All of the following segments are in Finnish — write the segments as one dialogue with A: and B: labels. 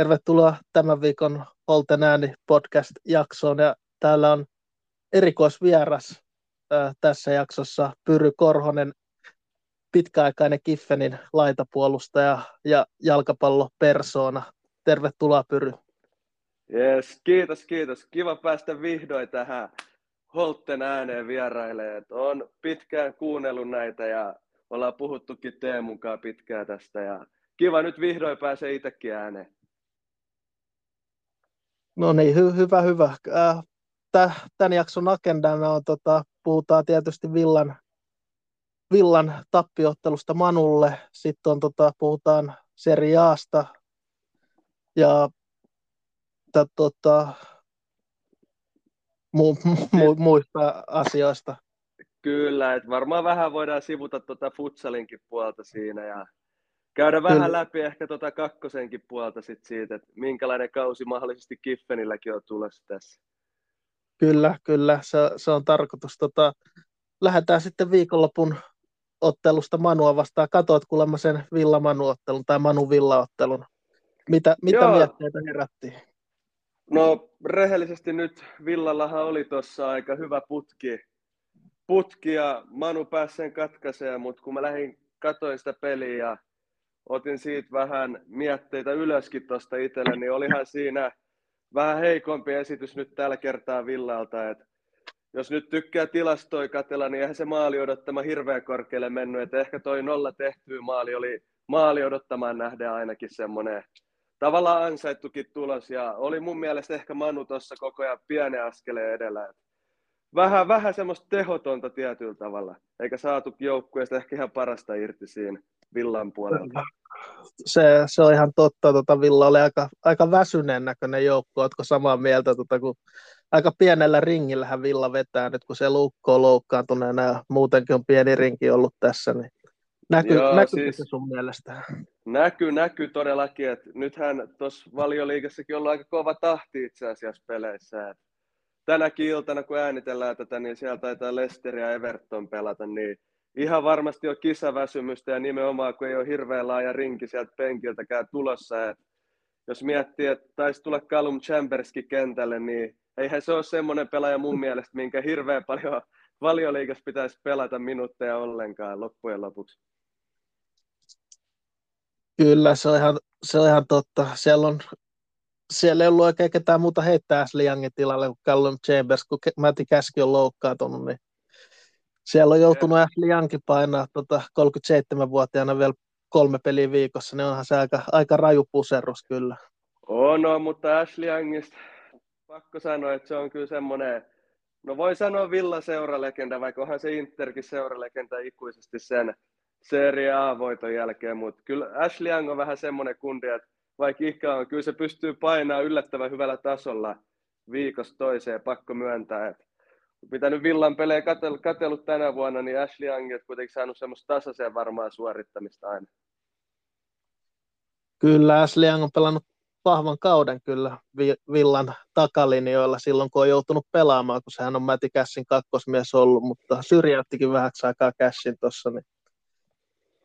A: Tervetuloa tämän viikon Holten ääni podcast-jaksoon. Ja täällä on erikoisvieras äh, tässä jaksossa Pyry Korhonen, pitkäaikainen Kiffenin laitapuolustaja ja jalkapallopersona. Tervetuloa Pyry.
B: Yes, kiitos, kiitos. Kiva päästä vihdoin tähän Holten ääneen vierailemaan. On pitkään kuunnellut näitä ja ollaan puhuttukin Teemun pitkään tästä. Ja kiva nyt vihdoin pääsee itsekin ääneen.
A: No niin, hy- hyvä, hyvä. Äh, tämän jakson agendana on, tota, puhutaan tietysti Villan, Villan tappiottelusta Manulle, sitten on, tota, puhutaan Seriaasta ja t- tota, mu- mu- muista asioista.
B: Kyllä, että varmaan vähän voidaan sivuta tuota futsalinkin puolta siinä ja käydä vähän Kyllä. läpi ehkä tuota kakkosenkin puolta sit siitä, että minkälainen kausi mahdollisesti Kiffenilläkin on tulossa tässä.
A: Kyllä, kyllä, se, se on tarkoitus. Tota, lähdetään sitten viikonlopun ottelusta Manua vastaan. Katoit kuulemma sen Villa Manu-ottelun tai Manu Villa-ottelun. Mitä, mitä mietteitä herättiin?
B: No rehellisesti nyt Villallahan oli tuossa aika hyvä putki, putki ja Manu pääsi sen katkaisemaan, mutta kun mä lähdin katoin sitä peliä ja otin siitä vähän mietteitä ylöskin tuosta itselle, niin olihan siinä vähän heikompi esitys nyt tällä kertaa Villalta. Et jos nyt tykkää tilastoja katella, niin eihän se maali odottama hirveän korkealle mennyt. Et ehkä toi nolla tehtyä maali oli maali odottamaan nähdä ainakin semmoinen tavallaan ansaittukin tulos. Ja oli mun mielestä ehkä Manu tuossa koko ajan pienen askeleen edellä. Et vähän, vähän semmoista tehotonta tietyllä tavalla, eikä saatu joukkueesta ehkä ihan parasta irti siinä Villan puolella.
A: Se, se on ihan totta, tota Villa oli aika, aika väsyneen näköinen joukko, oletko samaa mieltä, tota, kun aika pienellä ringillähän Villa vetää nyt, kun se lukko on loukkaantuneena ja muutenkin on pieni rinki ollut tässä, niin Joo, näkyy siis, se sun mielestä?
B: Näkyy, näkyy todellakin, että nythän tuossa valioliigassakin on ollut aika kova tahti itse asiassa peleissä, että tänäkin iltana, kun äänitellään tätä, niin sieltä taitaa Leicester ja Everton pelata, niin ihan varmasti on kisaväsymystä ja nimenomaan, kun ei ole hirveän laaja rinki sieltä penkiltäkään tulossa. Et jos miettii, että taisi tulla Callum Chamberskin kentälle, niin eihän se ole semmoinen pelaaja mun mielestä, minkä hirveän paljon valioliikassa pitäisi pelata minuutteja ollenkaan loppujen lopuksi.
A: Kyllä, se on ihan, se on ihan totta. Siellä on siellä ei ollut oikein ketään muuta heittää Ashley Youngin tilalle kuin Callum Chambers, kun Matti Käski on loukkaantunut, niin siellä on joutunut yeah. Ashley Youngin painaa tota 37-vuotiaana vielä kolme peliä viikossa, niin onhan se aika, aika raju puserus kyllä.
B: On, no, mutta Ashley Youngista pakko sanoa, että se on kyllä semmoinen, no voi sanoa Villa seuralegenda, vaikka onhan se Interkin seuralegenda ikuisesti sen Serie A-voiton jälkeen, mutta kyllä Ashley Young on vähän semmoinen kundi, että vaikka ihka on, kyllä se pystyy painamaan yllättävän hyvällä tasolla viikosta toiseen, pakko myöntää. Että mitä nyt Villan pelejä katsellut, katsellut tänä vuonna, niin Ashley Young on kuitenkin saanut semmoista tasaiseen varmaa suorittamista aina.
A: Kyllä, Ashley Young on pelannut vahvan kauden kyllä Villan takalinjoilla silloin, kun on joutunut pelaamaan, kun sehän on Mäti Kässin kakkosmies ollut, mutta syrjäyttikin vähäksi aikaa Kässin tuossa, niin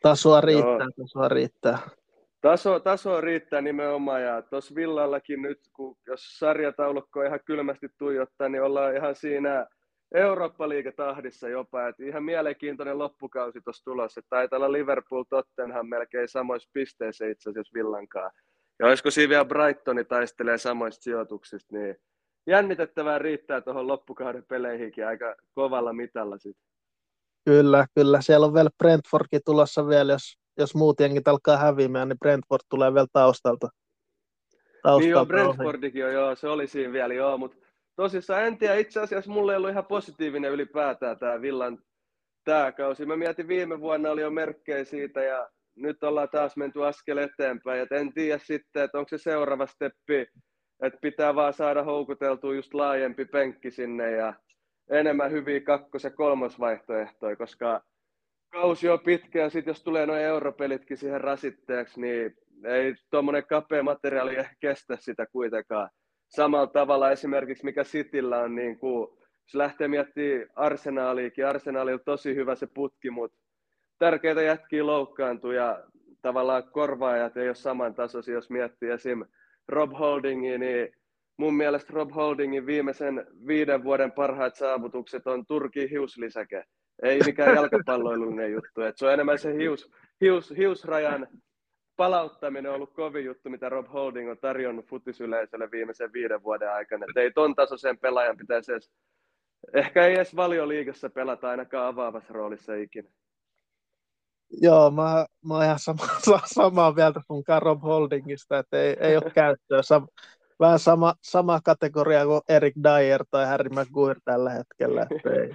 A: tasoa riittää, Joo. tasoa riittää.
B: Taso, taso riittää nimenomaan ja tuossa Villallakin nyt, kun jos sarjataulukko ihan kylmästi tuijottaa, niin ollaan ihan siinä Eurooppa-liigatahdissa jopa, että ihan mielenkiintoinen loppukausi tuossa tulossa, taitaa olla Liverpool Tottenham melkein samoissa pisteissä itse asiassa Villankaan. Ja olisiko siinä vielä Brightoni taistelee samoista sijoituksista, niin jännitettävää riittää tuohon loppukauden peleihinkin aika kovalla mitalla sitten.
A: Kyllä, kyllä. Siellä on vielä Brentfordkin tulossa vielä, jos jos muut jengit alkaa häviämään, niin Brentford tulee vielä taustalta.
B: taustalta niin joo, Brentfordikin on, joo, se oli siinä vielä, joo, mutta tosissaan en tiedä, itse asiassa mulle ei ollut ihan positiivinen ylipäätään tämä Villan tämä kausi. Mä mietin viime vuonna oli jo merkkejä siitä ja nyt ollaan taas menty askel eteenpäin. Et en tiedä sitten, että onko se seuraava steppi, että pitää vaan saada houkuteltua just laajempi penkki sinne ja enemmän hyviä kakkos- ja kolmosvaihtoehtoja, koska kausi on pitkä ja sitten jos tulee noin europelitkin siihen rasitteeksi, niin ei tuommoinen kapea materiaali kestä sitä kuitenkaan. Samalla tavalla esimerkiksi mikä Cityllä on, niin kuin, jos lähtee miettimään arsenaaliikin, arsenaali on tosi hyvä se putki, mutta tärkeitä jätkiä loukkaantuu ja tavallaan korvaajat ei ole samantasoisia, jos miettii esim. Rob Holdingia, niin mun mielestä Rob Holdingin viimeisen viiden vuoden parhaat saavutukset on Turkin hiuslisäke. Ei mikään jalkapalloiluinen juttu. Et se on enemmän se hius, hius, hiusrajan palauttaminen on ollut kovin juttu, mitä Rob Holding on tarjonnut futisyleisölle viimeisen viiden vuoden aikana. Et ei ton tasoisen pelaajan pitäisi edes, ehkä ei edes valioliigassa pelata ainakaan avaavassa roolissa ikinä.
A: Joo, mä, mä oon ihan sama, samaa mieltä sun Rob Holdingista, että ei, ei ole käyttöä. Sam, vähän sama, sama kategoria kuin Eric Dyer tai Harry Maguire tällä hetkellä. Että ei,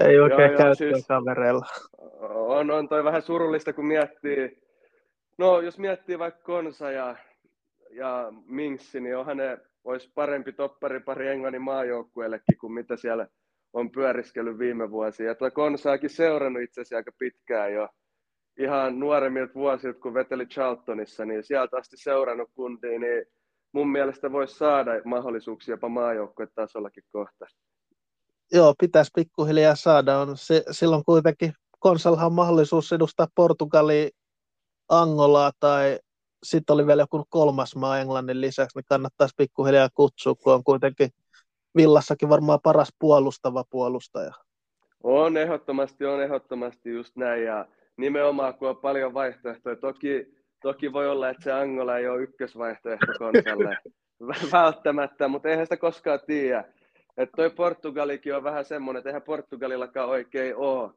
A: ei oikein käyttöä siis, kavereilla.
B: On, on toi vähän surullista, kun miettii, no jos miettii vaikka Konsa ja, ja Minksi, niin onhan ne olisi parempi toppari pari Englannin maajoukkueellekin kuin mitä siellä on pyöriskellyt viime vuosia. Ja tuo Konsaakin seurannut itse asiassa aika pitkään jo ihan nuoremmilta vuosilta, kun veteli Charltonissa, niin sieltä asti seurannut kuntiin, niin mun mielestä voisi saada mahdollisuuksia jopa maajoukkuetasollakin kohta.
A: Joo, pitäisi pikkuhiljaa saada. On se, silloin kuitenkin Konsalhan on mahdollisuus edustaa Portugali, Angolaa tai sitten oli vielä joku kolmas maa Englannin lisäksi, niin kannattaisi pikkuhiljaa kutsua, kun on kuitenkin Villassakin varmaan paras puolustava puolustaja.
B: On ehdottomasti, on ehdottomasti just näin ja nimenomaan kun on paljon vaihtoehtoja. Toki Toki voi olla, että se Angola ei ole ykkösvaihtoehto konsalle välttämättä, mutta eihän sitä koskaan tiedä. Että toi Portugalikin on vähän semmoinen, että eihän Portugalillakaan oikein ole.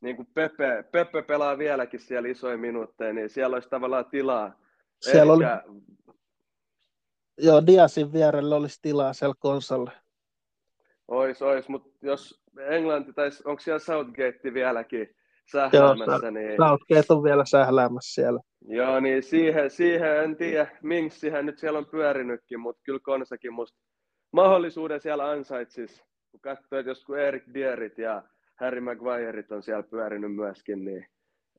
B: Niin kuin Pepe, Pepe pelaa vieläkin siellä isoja minuutteja, niin siellä olisi tavallaan tilaa. Siellä Ehkä... oli...
A: Joo, Diasin vierellä olisi tilaa siellä konsalle.
B: Ois, ois, mutta jos Englanti, tai onko siellä Southgate vieläkin sähläämässä. Joo, niin...
A: Southgate on vielä sähläämässä siellä.
B: Joo, niin siihen, siihen en tiedä, Minksihän nyt siellä on pyörinytkin, mutta kyllä Konsakin musta mahdollisuuden siellä ansaitsis. Kun katsoo, että jos kun Erik Dierit ja Harry Maguireit on siellä pyörinyt myöskin, niin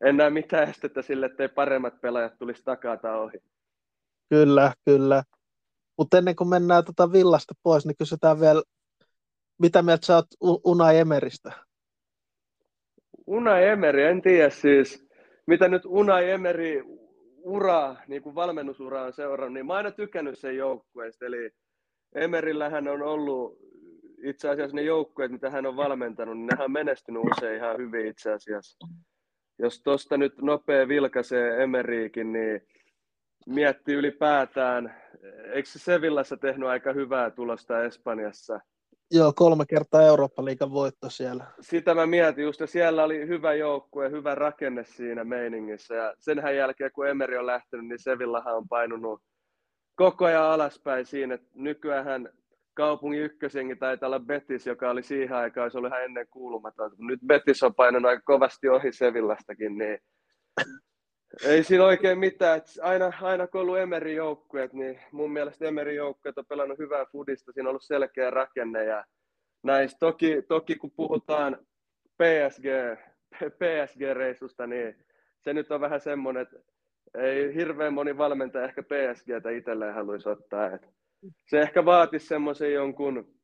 B: en näe mitään estettä sille, ettei paremmat pelaajat tulisi takata ohi.
A: Kyllä, kyllä. Mutta ennen kuin mennään tuota villasta pois, niin kysytään vielä, mitä mieltä sä oot Unai Emeristä?
B: Unai Emeri, en tiedä siis, mitä nyt Unai Emeri ura, niin kuin valmennusura on seurannut, niin mä oon aina tykännyt sen joukkueesta. Eli Emerillähän on ollut itse asiassa ne joukkueet, mitä hän on valmentanut, niin nehän on menestynyt usein ihan hyvin itse asiassa. Jos tuosta nyt nopea vilkaisee Emeriikin, niin miettii ylipäätään, eikö se Sevillassa tehnyt aika hyvää tulosta Espanjassa?
A: Joo, kolme kertaa Eurooppa-liigan voitto siellä.
B: Sitä mä mietin just, siellä oli hyvä joukkue, hyvä rakenne siinä meiningissä. Ja senhän jälkeen, kun Emeri on lähtenyt, niin Sevillahan on painunut koko ajan alaspäin siinä. Nykyään kaupungin ykkösengi taitaa olla Betis, joka oli siihen aikaan, se oli ihan ennen kuulumaton. Nyt Betis on painunut aika kovasti ohi Sevillastakin, niin ei siinä oikein mitään. Että aina, aina kun on ollut Emerin joukkueet, niin mun mielestä Emerin joukkueet on pelannut hyvää fudista. Siinä on ollut selkeä rakenne ja näistä. Toki, toki kun puhutaan PSG, PSG-reissusta, niin se nyt on vähän semmoinen, että ei hirveän moni valmentaja ehkä PSGtä itselleen haluaisi ottaa. Että se ehkä vaatisi semmoisen jonkun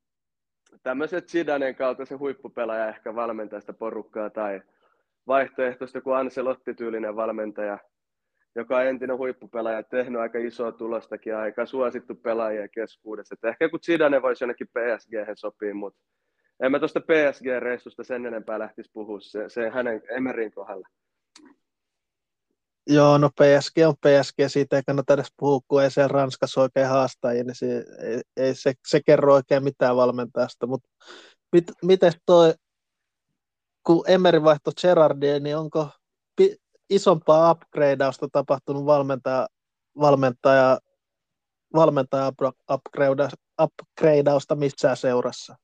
B: tämmöiset Zidanen kaltaisen huippupelaaja ehkä valmentaa sitä porukkaa tai vaihtoehtoista kuin Ancelotti-tyylinen valmentaja, joka on entinen huippupelaaja, tehnyt aika isoa tulostakin, aika suosittu pelaajien keskuudessa. Et ehkä kun Zidane voisi jonnekin PSG sopii, mutta en mä tuosta PSG-reissusta sen enempää lähtisi puhua, se, se hänen Emerin kohdalla.
A: Joo, no PSG on PSG, siitä ei kannata edes puhua, kun ei siellä Ranskassa oikein haastajia, niin se, ei, ei se, se kerro oikein mitään valmentajasta, mutta mit, miten toi kun Emery vaihtoi Gerardia, niin onko pi- isompaa upgradeausta tapahtunut valmentaja, valmentaja, valmentaja upgradeausta missään seurassa?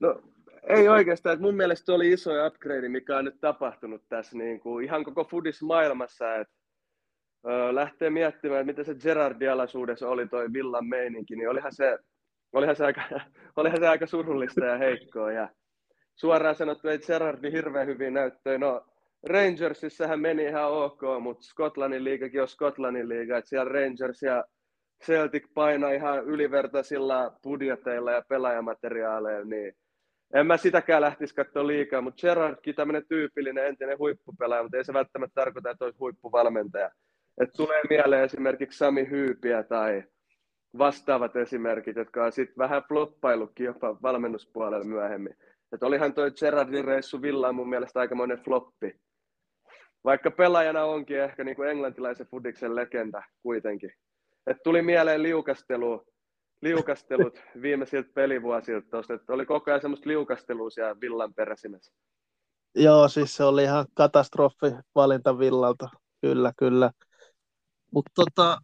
B: No, ei oikeastaan. Mun mielestä oli iso upgrade, mikä on nyt tapahtunut tässä niin kuin ihan koko Fudis maailmassa. Että lähtee miettimään, että mitä se Gerardi-alaisuudessa oli toi Villan meininki, niin olihan se, olihan se, aika, olihan se aika surullista ja heikkoa. Ja suoraan sanottu, ei Gerard niin hirveän hyvin näyttöjä. No, Rangersissähän meni ihan ok, mutta Skotlannin liigakin on Skotlannin liiga, että siellä Rangers ja Celtic painaa ihan ylivertaisilla budjeteilla ja pelaajamateriaaleilla, niin en mä sitäkään lähtisi katsoa liikaa, mutta Gerardkin tämmöinen tyypillinen entinen huippupelaaja, mutta ei se välttämättä tarkoita, että olisi huippuvalmentaja. Et tulee mieleen esimerkiksi Sami Hyypiä tai vastaavat esimerkit, jotka on sitten vähän floppaillutkin jopa valmennuspuolella myöhemmin. Et olihan toi Gerardin reissu Villaan mun mielestä aikamoinen floppi. Vaikka pelaajana onkin ehkä niin kuin englantilaisen fudiksen legenda kuitenkin. Et tuli mieleen liukastelu, liukastelut viimeisiltä pelivuosilta tosta, että oli koko ajan semmoista liukastelua siellä Villan peräsimessä.
A: Joo, siis se oli ihan katastrofi valinta Villalta, kyllä, kyllä. Mutta tota,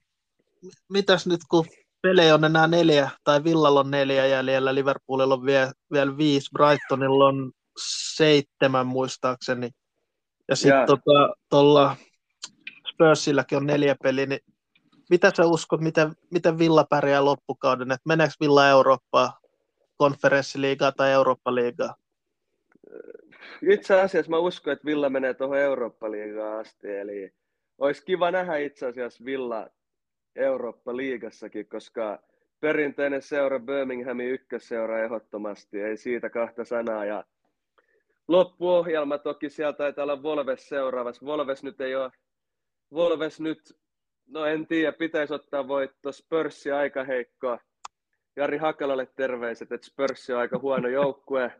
A: mitäs nyt kun pelejä on enää neljä, tai Villalla on neljä jäljellä, Liverpoolilla on vielä, vielä viisi, Brightonilla on seitsemän muistaakseni, ja sitten tuolla tota, Spursilläkin on neljä peliä, niin mitä sä uskot, miten, miten Villa pärjää loppukauden, että meneekö Villa Eurooppaa, konferenssiliigaa tai Eurooppa-liigaa?
B: Itse asiassa mä uskon, että Villa menee tuohon Eurooppa-liigaan asti, eli olisi kiva nähdä itse asiassa Villa Eurooppa-liigassakin, koska perinteinen seura Birminghamin ykkösseura ehdottomasti, ei siitä kahta sanaa. Ja loppuohjelma toki sieltä taitaa olla Volves seuraavassa. Volves nyt ei ole, Volves nyt, no en tiedä, pitäisi ottaa voitto, Spörssi aika heikkoa. Jari Hakalalle terveiset, että Spörssi on aika huono joukkue.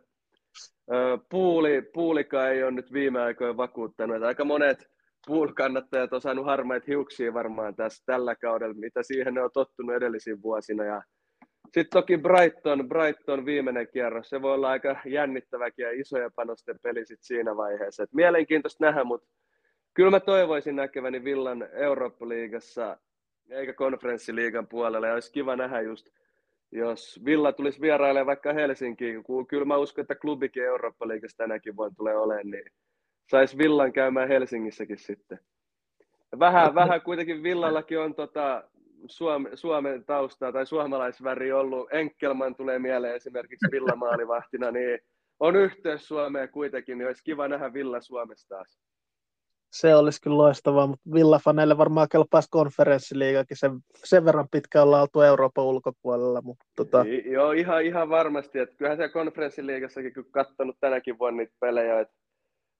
B: Puuli, Puulika ei ole nyt viime aikoina vakuuttanut, aika monet Pool-kannattajat on saanut harmaita hiuksia varmaan tässä tällä kaudella, mitä siihen ne on tottunut edellisin vuosina. Ja sitten toki Brighton, Brighton viimeinen kierros, se voi olla aika jännittäväkin ja isoja panosten peli sit siinä vaiheessa. Et mielenkiintoista nähdä, mutta kyllä mä toivoisin näkeväni Villan Eurooppa-liigassa eikä konferenssiliigan puolella. Ja olisi kiva nähdä just, jos Villa tulisi vierailemaan vaikka Helsinkiin, kun kyllä mä uskon, että klubikin Eurooppa-liigassa tänäkin vuonna tulee olemaan, niin saisi Villan käymään Helsingissäkin sitten. Vähän, vähän kuitenkin Villallakin on tota, Suome, Suomen taustaa tai suomalaisväri ollut. Enkelman tulee mieleen esimerkiksi Villamaalivahtina, niin on yhteys Suomeen kuitenkin, niin olisi kiva nähdä Villa Suomesta taas.
A: Se olisi kyllä loistavaa, mutta Villafaneille varmaan kelpaisi konferenssiliigakin. Sen, sen verran pitkä ollaan oltu Euroopan ulkopuolella. Mutta tota...
B: Joo, ihan, ihan varmasti. Että kyllähän se konferenssiliigassakin, kun katsonut tänäkin vuonna niitä pelejä, että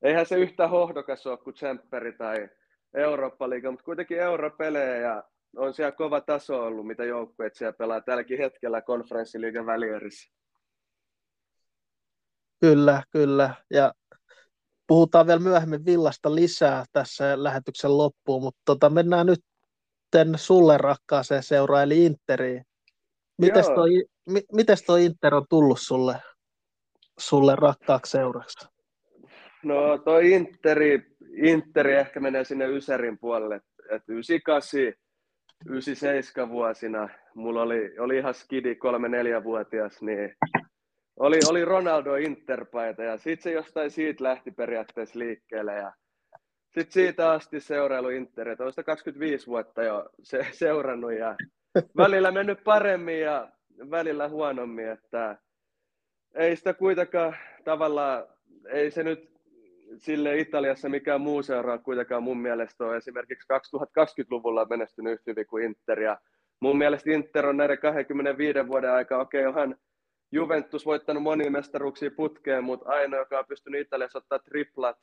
B: eihän se yhtä hohdokas ole kuin Tsemperi tai Eurooppa-liiga, mutta kuitenkin europelejä ja on siellä kova taso ollut, mitä joukkueet siellä pelaa tälläkin hetkellä konferenssiliigan välierissä.
A: Kyllä, kyllä. Ja puhutaan vielä myöhemmin Villasta lisää tässä lähetyksen loppuun, mutta tota, mennään nyt sulle rakkaaseen seuraan, eli Interiin. Mites toi, mi, mites toi Inter on tullut sulle, sulle rakkaaksi seuraksi?
B: No toi Interi, Interi ehkä menee sinne Ysärin puolelle, että 98, 97 vuosina, mulla oli, oli ihan skidi kolme neljä vuotias niin oli, oli Ronaldo Interpaita. Ja sitten se jostain siitä lähti periaatteessa liikkeelle. Ja sitten siitä asti seurailu Interit, olen sitä 25 vuotta jo se, seurannut. Ja välillä mennyt paremmin ja välillä huonommin, että ei sitä kuitenkaan tavallaan, ei se nyt sille Italiassa mikään muu seura kuitenkaan mun mielestä on esimerkiksi 2020-luvulla menestynyt yhtä hyvin kuin Inter. Ja mun mielestä Inter on näiden 25 vuoden aikaa, okei, okay, onhan Juventus voittanut monia mestaruuksia putkeen, mutta ainoa, joka on pystynyt Italiassa ottaa triplat,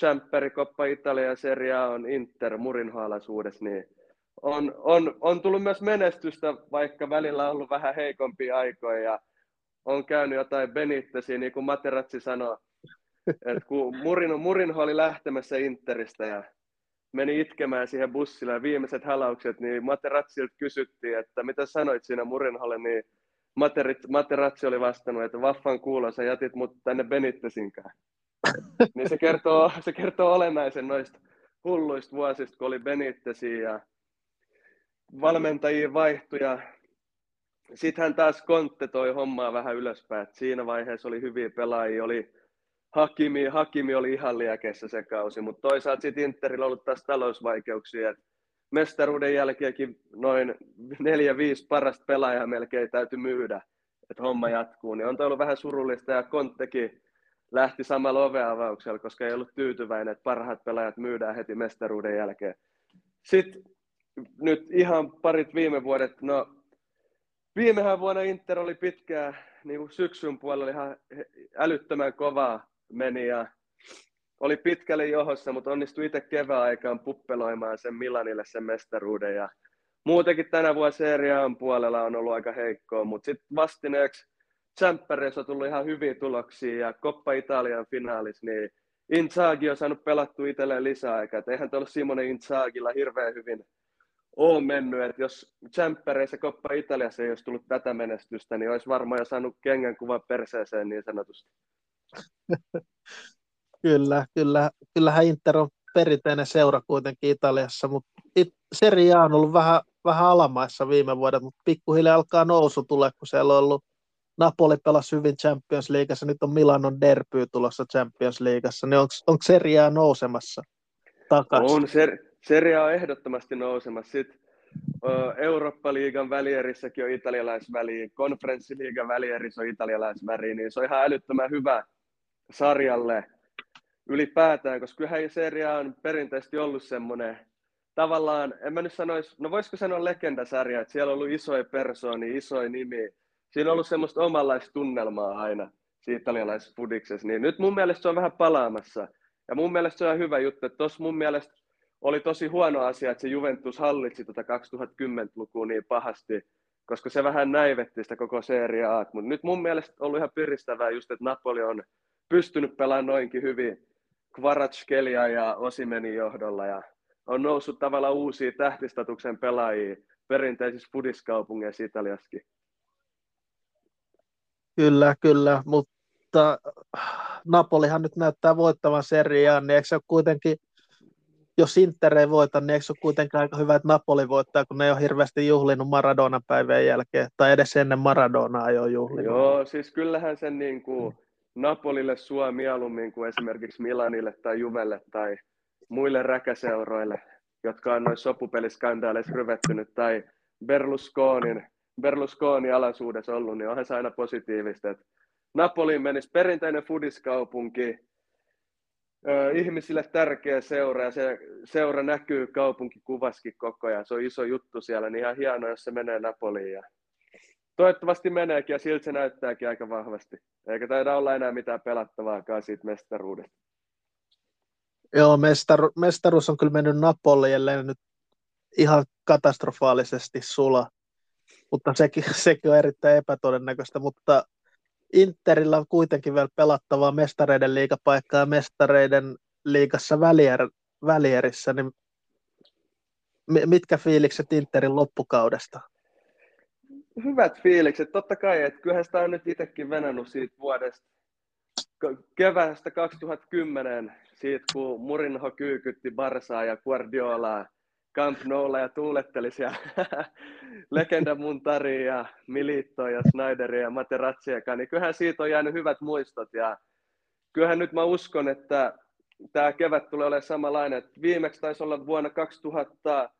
B: Champeri, Coppa Italia ja Serie on Inter murinhaalaisuudessa, niin on, on, on, tullut myös menestystä, vaikka välillä on ollut vähän heikompia aikoja ja on käynyt jotain Benittesiä, niin kuin Materazzi sanoi, et kun Murin, Murinho oli lähtemässä Interistä ja meni itkemään siihen bussille ja viimeiset halaukset, niin Materazziilta kysyttiin, että mitä sanoit siinä Murinholle, niin Materazzi oli vastannut, että vaffan kuulla, sä jätit mut tänne Benittesinkään. niin se kertoo, se kertoo olennaisen noista hulluista vuosista, kun oli Benittesi ja valmentajia vaihtui ja sitten hän taas Kontte toi hommaa vähän ylöspäin. siinä vaiheessa oli hyviä pelaajia, oli Hakimi, Hakimi oli ihan liekeissä se kausi, mutta toisaalta sitten Interillä ollut taas talousvaikeuksia. mestaruuden jälkeenkin noin neljä, viisi parasta pelaajaa melkein täytyy myydä, että homma jatkuu. Niin on ollut vähän surullista ja Konttekin lähti samalla oveavauksella, koska ei ollut tyytyväinen, että parhaat pelaajat myydään heti mestaruuden jälkeen. Sitten nyt ihan parit viime vuodet, no viimehän vuonna Inter oli pitkään niin syksyn puolella ihan älyttömän kovaa meni ja oli pitkälle johossa, mutta onnistui itse kevään aikaan puppeloimaan sen Milanille sen mestaruuden. Ja muutenkin tänä vuonna seriaan puolella on ollut aika heikkoa, mutta sitten vastineeksi Tsemppäreissä on tullut ihan hyviä tuloksia ja Coppa Italian finaalis, niin Inzaghi on saanut pelattua itselleen lisäaikaa. Et eihän tuolla Simone Inzaghilla hirveän hyvin ole mennyt, että jos Tsemppäreissä Coppa Italiassa ei olisi tullut tätä menestystä, niin olisi varmaan jo saanut kengän kuvan perseeseen niin sanotusti.
A: kyllä, kyllä. Kyllähän Inter on perinteinen seura kuitenkin Italiassa, mutta Serie A on ollut vähän, vähän alamaissa viime vuodet, mutta pikkuhiljaa alkaa nousu tulee, kun siellä on ollut Napoli pelasi hyvin Champions Leagueassa, nyt on Milanon derby tulossa Champions Leagueassa, niin onko Serie A nousemassa takaisin?
B: On, ser, Serie A on ehdottomasti nousemassa. Sitten Eurooppa-liigan välierissäkin on italialaisväli, konferenssiliigan välierissä on italialaisväri, niin se on ihan älyttömän hyvä sarjalle ylipäätään, koska kyllähän Serie A on perinteisesti ollut semmoinen tavallaan, en mä nyt sanoisi, no voisiko sanoa legendasarja, että siellä on ollut isoja persoonia, isoja nimi, siinä on ollut semmoista omanlaista tunnelmaa aina siitä italialaisessa fudiksessa, niin nyt mun mielestä se on vähän palaamassa. Ja mun mielestä se on hyvä juttu, että tuossa mun mielestä oli tosi huono asia, että se Juventus hallitsi tuota 2010-lukua niin pahasti, koska se vähän näivetti sitä koko seriaa. Mutta nyt mun mielestä on ollut ihan piristävää just, että Napoli on pystynyt pelaamaan noinkin hyvin Kvaratskhelia ja Osimenin johdolla ja on noussut tavallaan uusia tähtistatuksen pelaajia perinteisissä fudiskaupungeissa Italiassakin.
A: Kyllä, kyllä, mutta Napolihan nyt näyttää voittavan seriaan, niin eikö se ole kuitenkin, jos Inter ei voita, niin eikö se ole kuitenkin aika hyvä, että Napoli voittaa, kun ne ei ole hirveästi juhlinut Maradonan päivän jälkeen, tai edes ennen Maradonaa ei ole juhlinut.
B: Joo, siis kyllähän sen niin kuin Napolille suo mieluummin kuin esimerkiksi Milanille tai Juvelle tai muille räkäseuroille, jotka on noissa sopupeliskandaaleissa ryvettynyt, tai Berlusconin Berlusconi alaisuudessa ollut, niin onhan se aina positiivista. Että Napoliin menisi perinteinen fudiskaupunki, ihmisille tärkeä seura ja se seura näkyy kaupunkikuvaskin koko ajan. Se on iso juttu siellä, niin ihan hienoa, jos se menee Napoliin. Ja toivottavasti meneekin ja siltä se näyttääkin aika vahvasti. Eikä taida olla enää mitään pelattavaakaan siitä mestaruudesta.
A: Joo, mestaru- mestaruus on kyllä mennyt Napolielle nyt ihan katastrofaalisesti sula mutta sekin, sekin on erittäin epätodennäköistä, mutta Interillä on kuitenkin vielä pelattavaa mestareiden liigapaikkaa mestareiden liigassa välier, välierissä, niin mitkä fiilikset Interin loppukaudesta?
B: Hyvät fiilikset, totta kai, että kyllähän sitä on nyt itsekin venannut siitä vuodesta keväästä 2010, siitä kun Murinho kyykytti Barsaa ja Guardiolaa Camp Noulla ja tuuletteli siellä Legenda Muntari ja Milito ja Snyderi ja Materatsiakaan, niin kyllähän siitä on jäänyt hyvät muistot. Ja kyllähän nyt mä uskon, että tämä kevät tulee olemaan samanlainen, että viimeksi taisi olla vuonna 2000,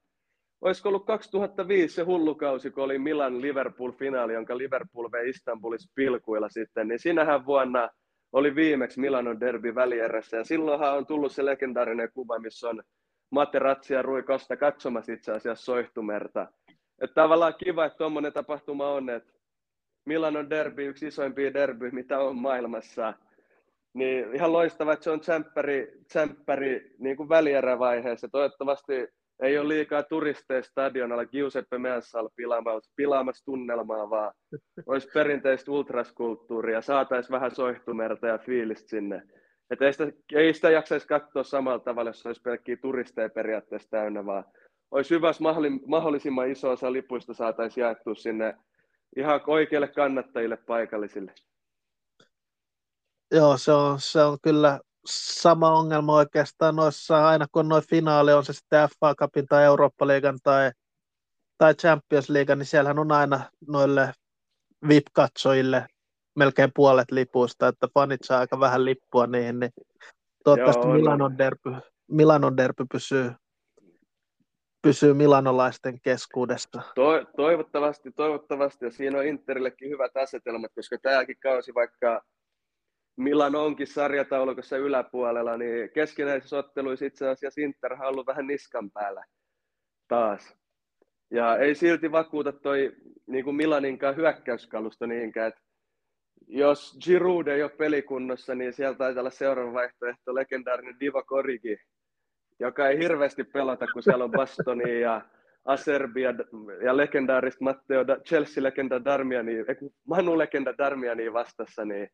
B: olisiko ollut 2005 se hullukausi, kun oli Milan Liverpool-finaali, jonka Liverpool vei Istanbulissa pilkuilla sitten, niin sinähän vuonna oli viimeksi Milanon derby välierässä ja silloinhan on tullut se legendaarinen kuva, missä on Materazzi ja Rui Costa katsomassa itse asiassa Soihtumerta. Että tavallaan kiva, että tuommoinen tapahtuma on, että Milanon derby, yksi isoimpia derby, mitä on maailmassa. Niin ihan loistava, että se on tsemppäri, tsemppäri niin kuin välierävaiheessa. Toivottavasti ei ole liikaa turisteja stadionalla Giuseppe Meassalla pilaamassa, pilaamassa tunnelmaa, vaan olisi perinteistä ultraskulttuuria, saataisiin vähän soihtumerta ja fiilistä sinne. Että ei sitä, ei sitä jaksaisi katsoa samalla tavalla, jos olisi pelkkiä turisteja periaatteessa täynnä, vaan olisi hyvä, jos mahdollisimman iso osa lipuista saataisiin jaettua sinne ihan oikeille kannattajille paikallisille.
A: Joo, se on, se on kyllä sama ongelma oikeastaan noissa, aina kun noin finaali on se sitten FA Cupin tai Eurooppa-liigan tai, tai Champions League, niin siellähän on aina noille VIP-katsojille melkein puolet lipuista, että fanit saa aika vähän lippua niihin, niin toivottavasti Joo, Milanon, derby, Milanon derby pysyy, pysyy milanolaisten keskuudessa.
B: To, toivottavasti, toivottavasti, ja siinä on Interillekin hyvät asetelmat, koska tämäkin kausi, vaikka Milan onkin sarjataulukossa yläpuolella, niin keskinäisissä otteluissa itse asiassa Inter on ollut vähän niskan päällä taas. Ja ei silti vakuuta toi niin kuin Milaninkaan hyökkäyskalusto niinkään, että jos Giroud ei ole pelikunnossa, niin sieltä taitaa olla seuraava vaihtoehto legendaarinen Diva Korigi, joka ei hirveästi pelata, kun siellä on Bastoni ja Acerbi ja, ja legendaarista Matteo, Chelsea-legenda Darmiani, Manu-legenda Darmiani vastassa, niin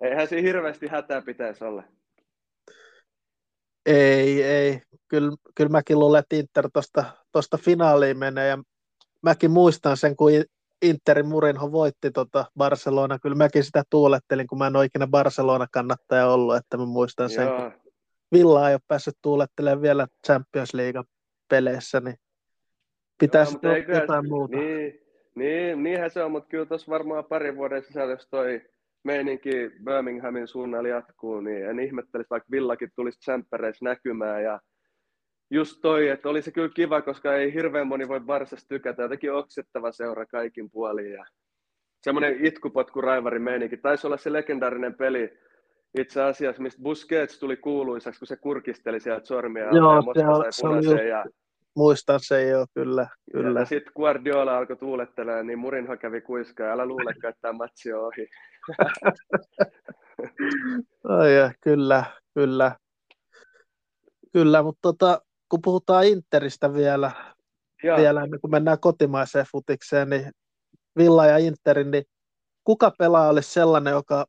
B: eihän siinä hirveästi hätää pitäisi olla.
A: Ei, ei. Kyllä, kyllä mäkin luulen, että Inter tuosta finaaliin menee. Ja mäkin muistan sen, kun Interin Murinho voitti tota Barcelona. Kyllä mäkin sitä tuulettelin, kun mä en ole ikinä Barcelona-kannattaja ollut, että mä muistan sen. Joo. Villa ei ole päässyt tuulettelemaan vielä Champions League-peleissä, niin pitäisi Joo, jotain eikö, muuta.
B: Niin, niin, niinhän se on, mutta kyllä tuossa varmaan pari vuoden sisällä, jos toi meininki Birminghamin suunnalla jatkuu, niin en ihmettelisi, vaikka Villakin tulisi tsemppäreissä näkymään. Ja just toi, että oli se kyllä kiva, koska ei hirveän moni voi Barsasta tykätä. Jotenkin oksettava seura kaikin puolin. Ja semmoinen itkupotku raivari meininki. Taisi olla se legendaarinen peli itse asiassa, mistä Busquets tuli kuuluisaksi, kun se kurkisteli sieltä sormia
A: Joo, ja se, oli ja Muistan se jo, kyllä. kyllä.
B: Ja sitten Guardiola alkoi tuulettelemaan, niin Murinho kävi kuiskaa, älä luulekaan, että tämä matsi on ohi.
A: Ai ja, kyllä, kyllä. Kyllä, mutta tota, kun puhutaan Interistä vielä, ja. vielä ennen kuin mennään kotimaiseen futikseen, niin Villa ja Interin, niin kuka pelaa olisi sellainen, joka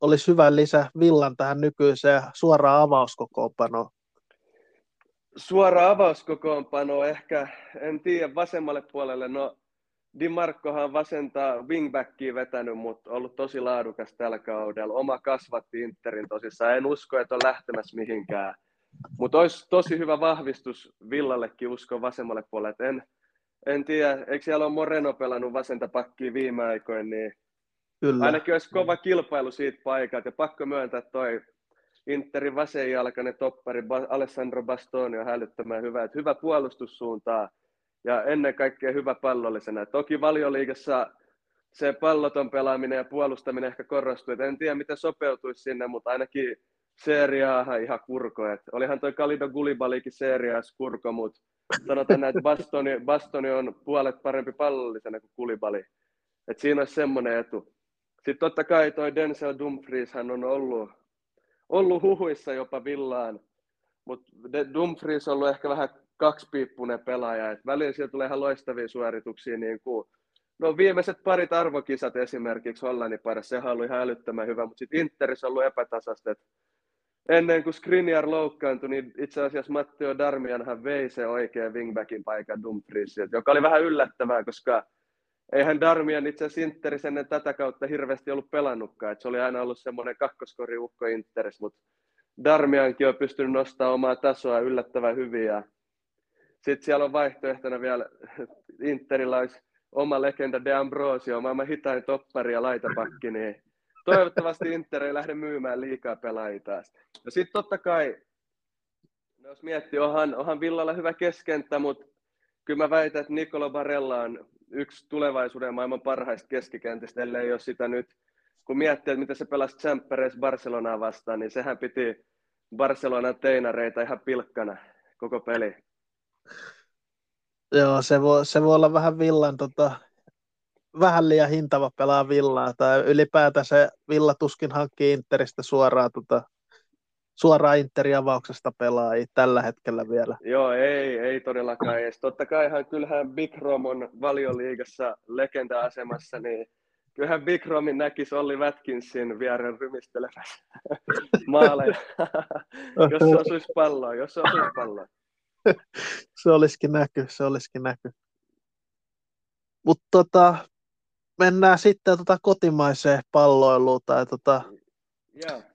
A: olisi hyvä lisä Villan tähän nykyiseen suoraan avauskokoonpanoon?
B: Suora avauskokoonpano ehkä, en tiedä, vasemmalle puolelle, no Di Marcohan vasenta wingbackia vetänyt, mutta ollut tosi laadukas tällä kaudella. Oma kasvatti Interin tosissaan. En usko, että on lähtemässä mihinkään. Mutta olisi tosi hyvä vahvistus Villallekin usko vasemmalle puolelle. En, en tiedä, eikö siellä ole Moreno pelannut vasenta pakkia viime aikoina, niin Kyllä. ainakin olisi kova kilpailu siitä paikalta. Ja pakko myöntää, toi Interin vasenjalkainen toppari Alessandro Bastoni on hälyttämään hyvä. Että hyvä puolustussuuntaa ja ennen kaikkea hyvä pallollisena. Toki valioliigassa se palloton pelaaminen ja puolustaminen ehkä korostuu. En tiedä, miten sopeutuisi sinne, mutta ainakin seriaahan ihan kurko. Et olihan toi Kalido Gulibalikin seriaas kurko, mutta sanotaan näin, että Bastoni, Bastoni on puolet parempi pallollisena kuin Gulibali. Et siinä olisi semmoinen etu. Sitten totta kai toi Denzel Dumfries hän on ollut, ollut huhuissa jopa villaan, mutta Dumfries on ollut ehkä vähän kaksipiippunen pelaaja. Et välillä siellä tulee ihan loistavia suorituksia, niin kuin, no viimeiset parit arvokisat esimerkiksi Hollannin parissa, sehän ollut ihan älyttömän hyvä, mutta sitten Interissä on ollut epätasasta, ennen kuin Skriniar loukkaantui, niin itse asiassa Matteo Darmianhan vei se oikein wingbackin paikan Dumfriesilta, joka oli vähän yllättävää, koska eihän Darmian itse asiassa Interis ennen tätä kautta hirveästi ollut pelannutkaan. Et se oli aina ollut semmoinen kakkoskori ukko Interis, mutta Darmiankin on pystynyt nostamaan omaa tasoa yllättävän hyvin. Ja sitten siellä on vaihtoehtona vielä, Interillä olisi oma legenda De Ambrosio, maailman hitain toppari ja laitapakki, niin toivottavasti Inter ei lähde myymään liikaa pelaajia. No sitten totta kai, no jos miettii, onhan, onhan Villalla hyvä keskenttä, mutta kyllä mä väitän, että Nicolo Barella on yksi tulevaisuuden maailman parhaista keskikentistä, ellei ole sitä nyt. Kun miettii, että miten se pelasi Champeres Barcelonaa vastaan, niin sehän piti Barcelonan teinareita ihan pilkkana koko peli.
A: Joo, se voi, se voi olla vähän villan, tota, vähän liian hintava pelaa villaa, tai ylipäätään se villa tuskin hankkii Interistä suoraan, tota, suoraan Interin pelaa tällä hetkellä vielä.
B: Joo, ei, ei todellakaan edes. Totta kaihan kyllähän Big Rom on valioliigassa legenda-asemassa, niin kyllähän Big Romin näkisi Olli Watkinsin viereen rymistelemässä maaleja, jos se osuisi palloa, jos se osuisi palloa.
A: se olisikin näky, se olisikin näky. Mutta tota, mennään sitten tota kotimaiseen palloiluun. Tai tota, yeah.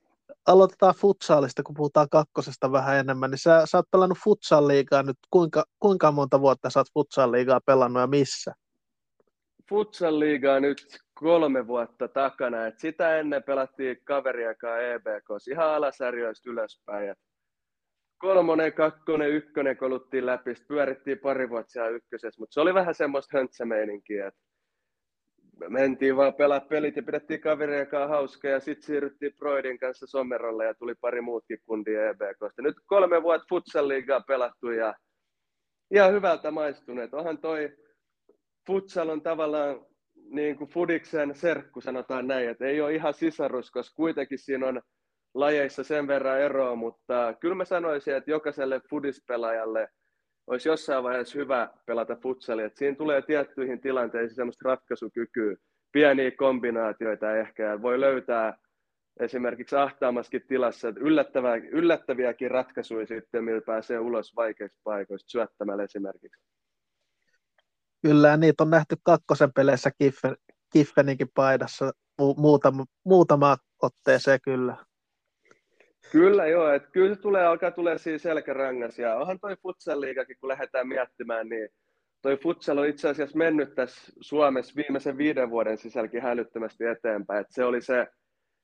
A: Aloitetaan futsaalista, kun puhutaan kakkosesta vähän enemmän. Niin sä, sä oot pelannut futsal-liigaa nyt. Kuinka, kuinka monta vuotta sä oot futsal-liigaa pelannut ja missä?
B: Futsal-liigaa nyt kolme vuotta takana. Et sitä ennen pelattiin kaveriakaan EBK, ihan alasarjoista ylöspäin. Et kolmonen, kakkonen, ykkönen koluttiin läpi, sitten pyörittiin pari vuotta siellä ykkösessä, mutta se oli vähän semmoista höntsämeininkiä, että mentiin vaan pelaa pelit ja pidettiin kavereiden kanssa hauskaa ja sitten siirryttiin Broidin kanssa Somerolle ja tuli pari muutkin kundia EBKsta. Nyt kolme vuotta futsal-liigaa pelattu ja ihan hyvältä maistuneet. Onhan toi futsal on tavallaan niin kuin Fudiksen serkku, sanotaan näin, että ei ole ihan sisarus, koska kuitenkin siinä on lajeissa sen verran eroa, mutta kyllä mä sanoisin, että jokaiselle fudispelaajalle olisi jossain vaiheessa hyvä pelata futsalia. Että siinä tulee tiettyihin tilanteisiin semmoista ratkaisukykyä, pieniä kombinaatioita ehkä, ja voi löytää esimerkiksi ahtaamaskin tilassa yllättäviä, yllättäviäkin ratkaisuja sitten, millä pääsee ulos vaikeista paikoista syöttämällä esimerkiksi.
A: Kyllä, niitä on nähty kakkosen peleissä Kiffen, Kiffeninkin paidassa muutama, muutama otteeseen kyllä.
B: Kyllä joo, että kyllä se tulee, alkaa tulee siinä selkärangas. Ja onhan toi futsal liigakin, kun lähdetään miettimään, niin toi futsal on itse asiassa mennyt tässä Suomessa viimeisen viiden vuoden sisälläkin hälyttömästi eteenpäin, että se oli se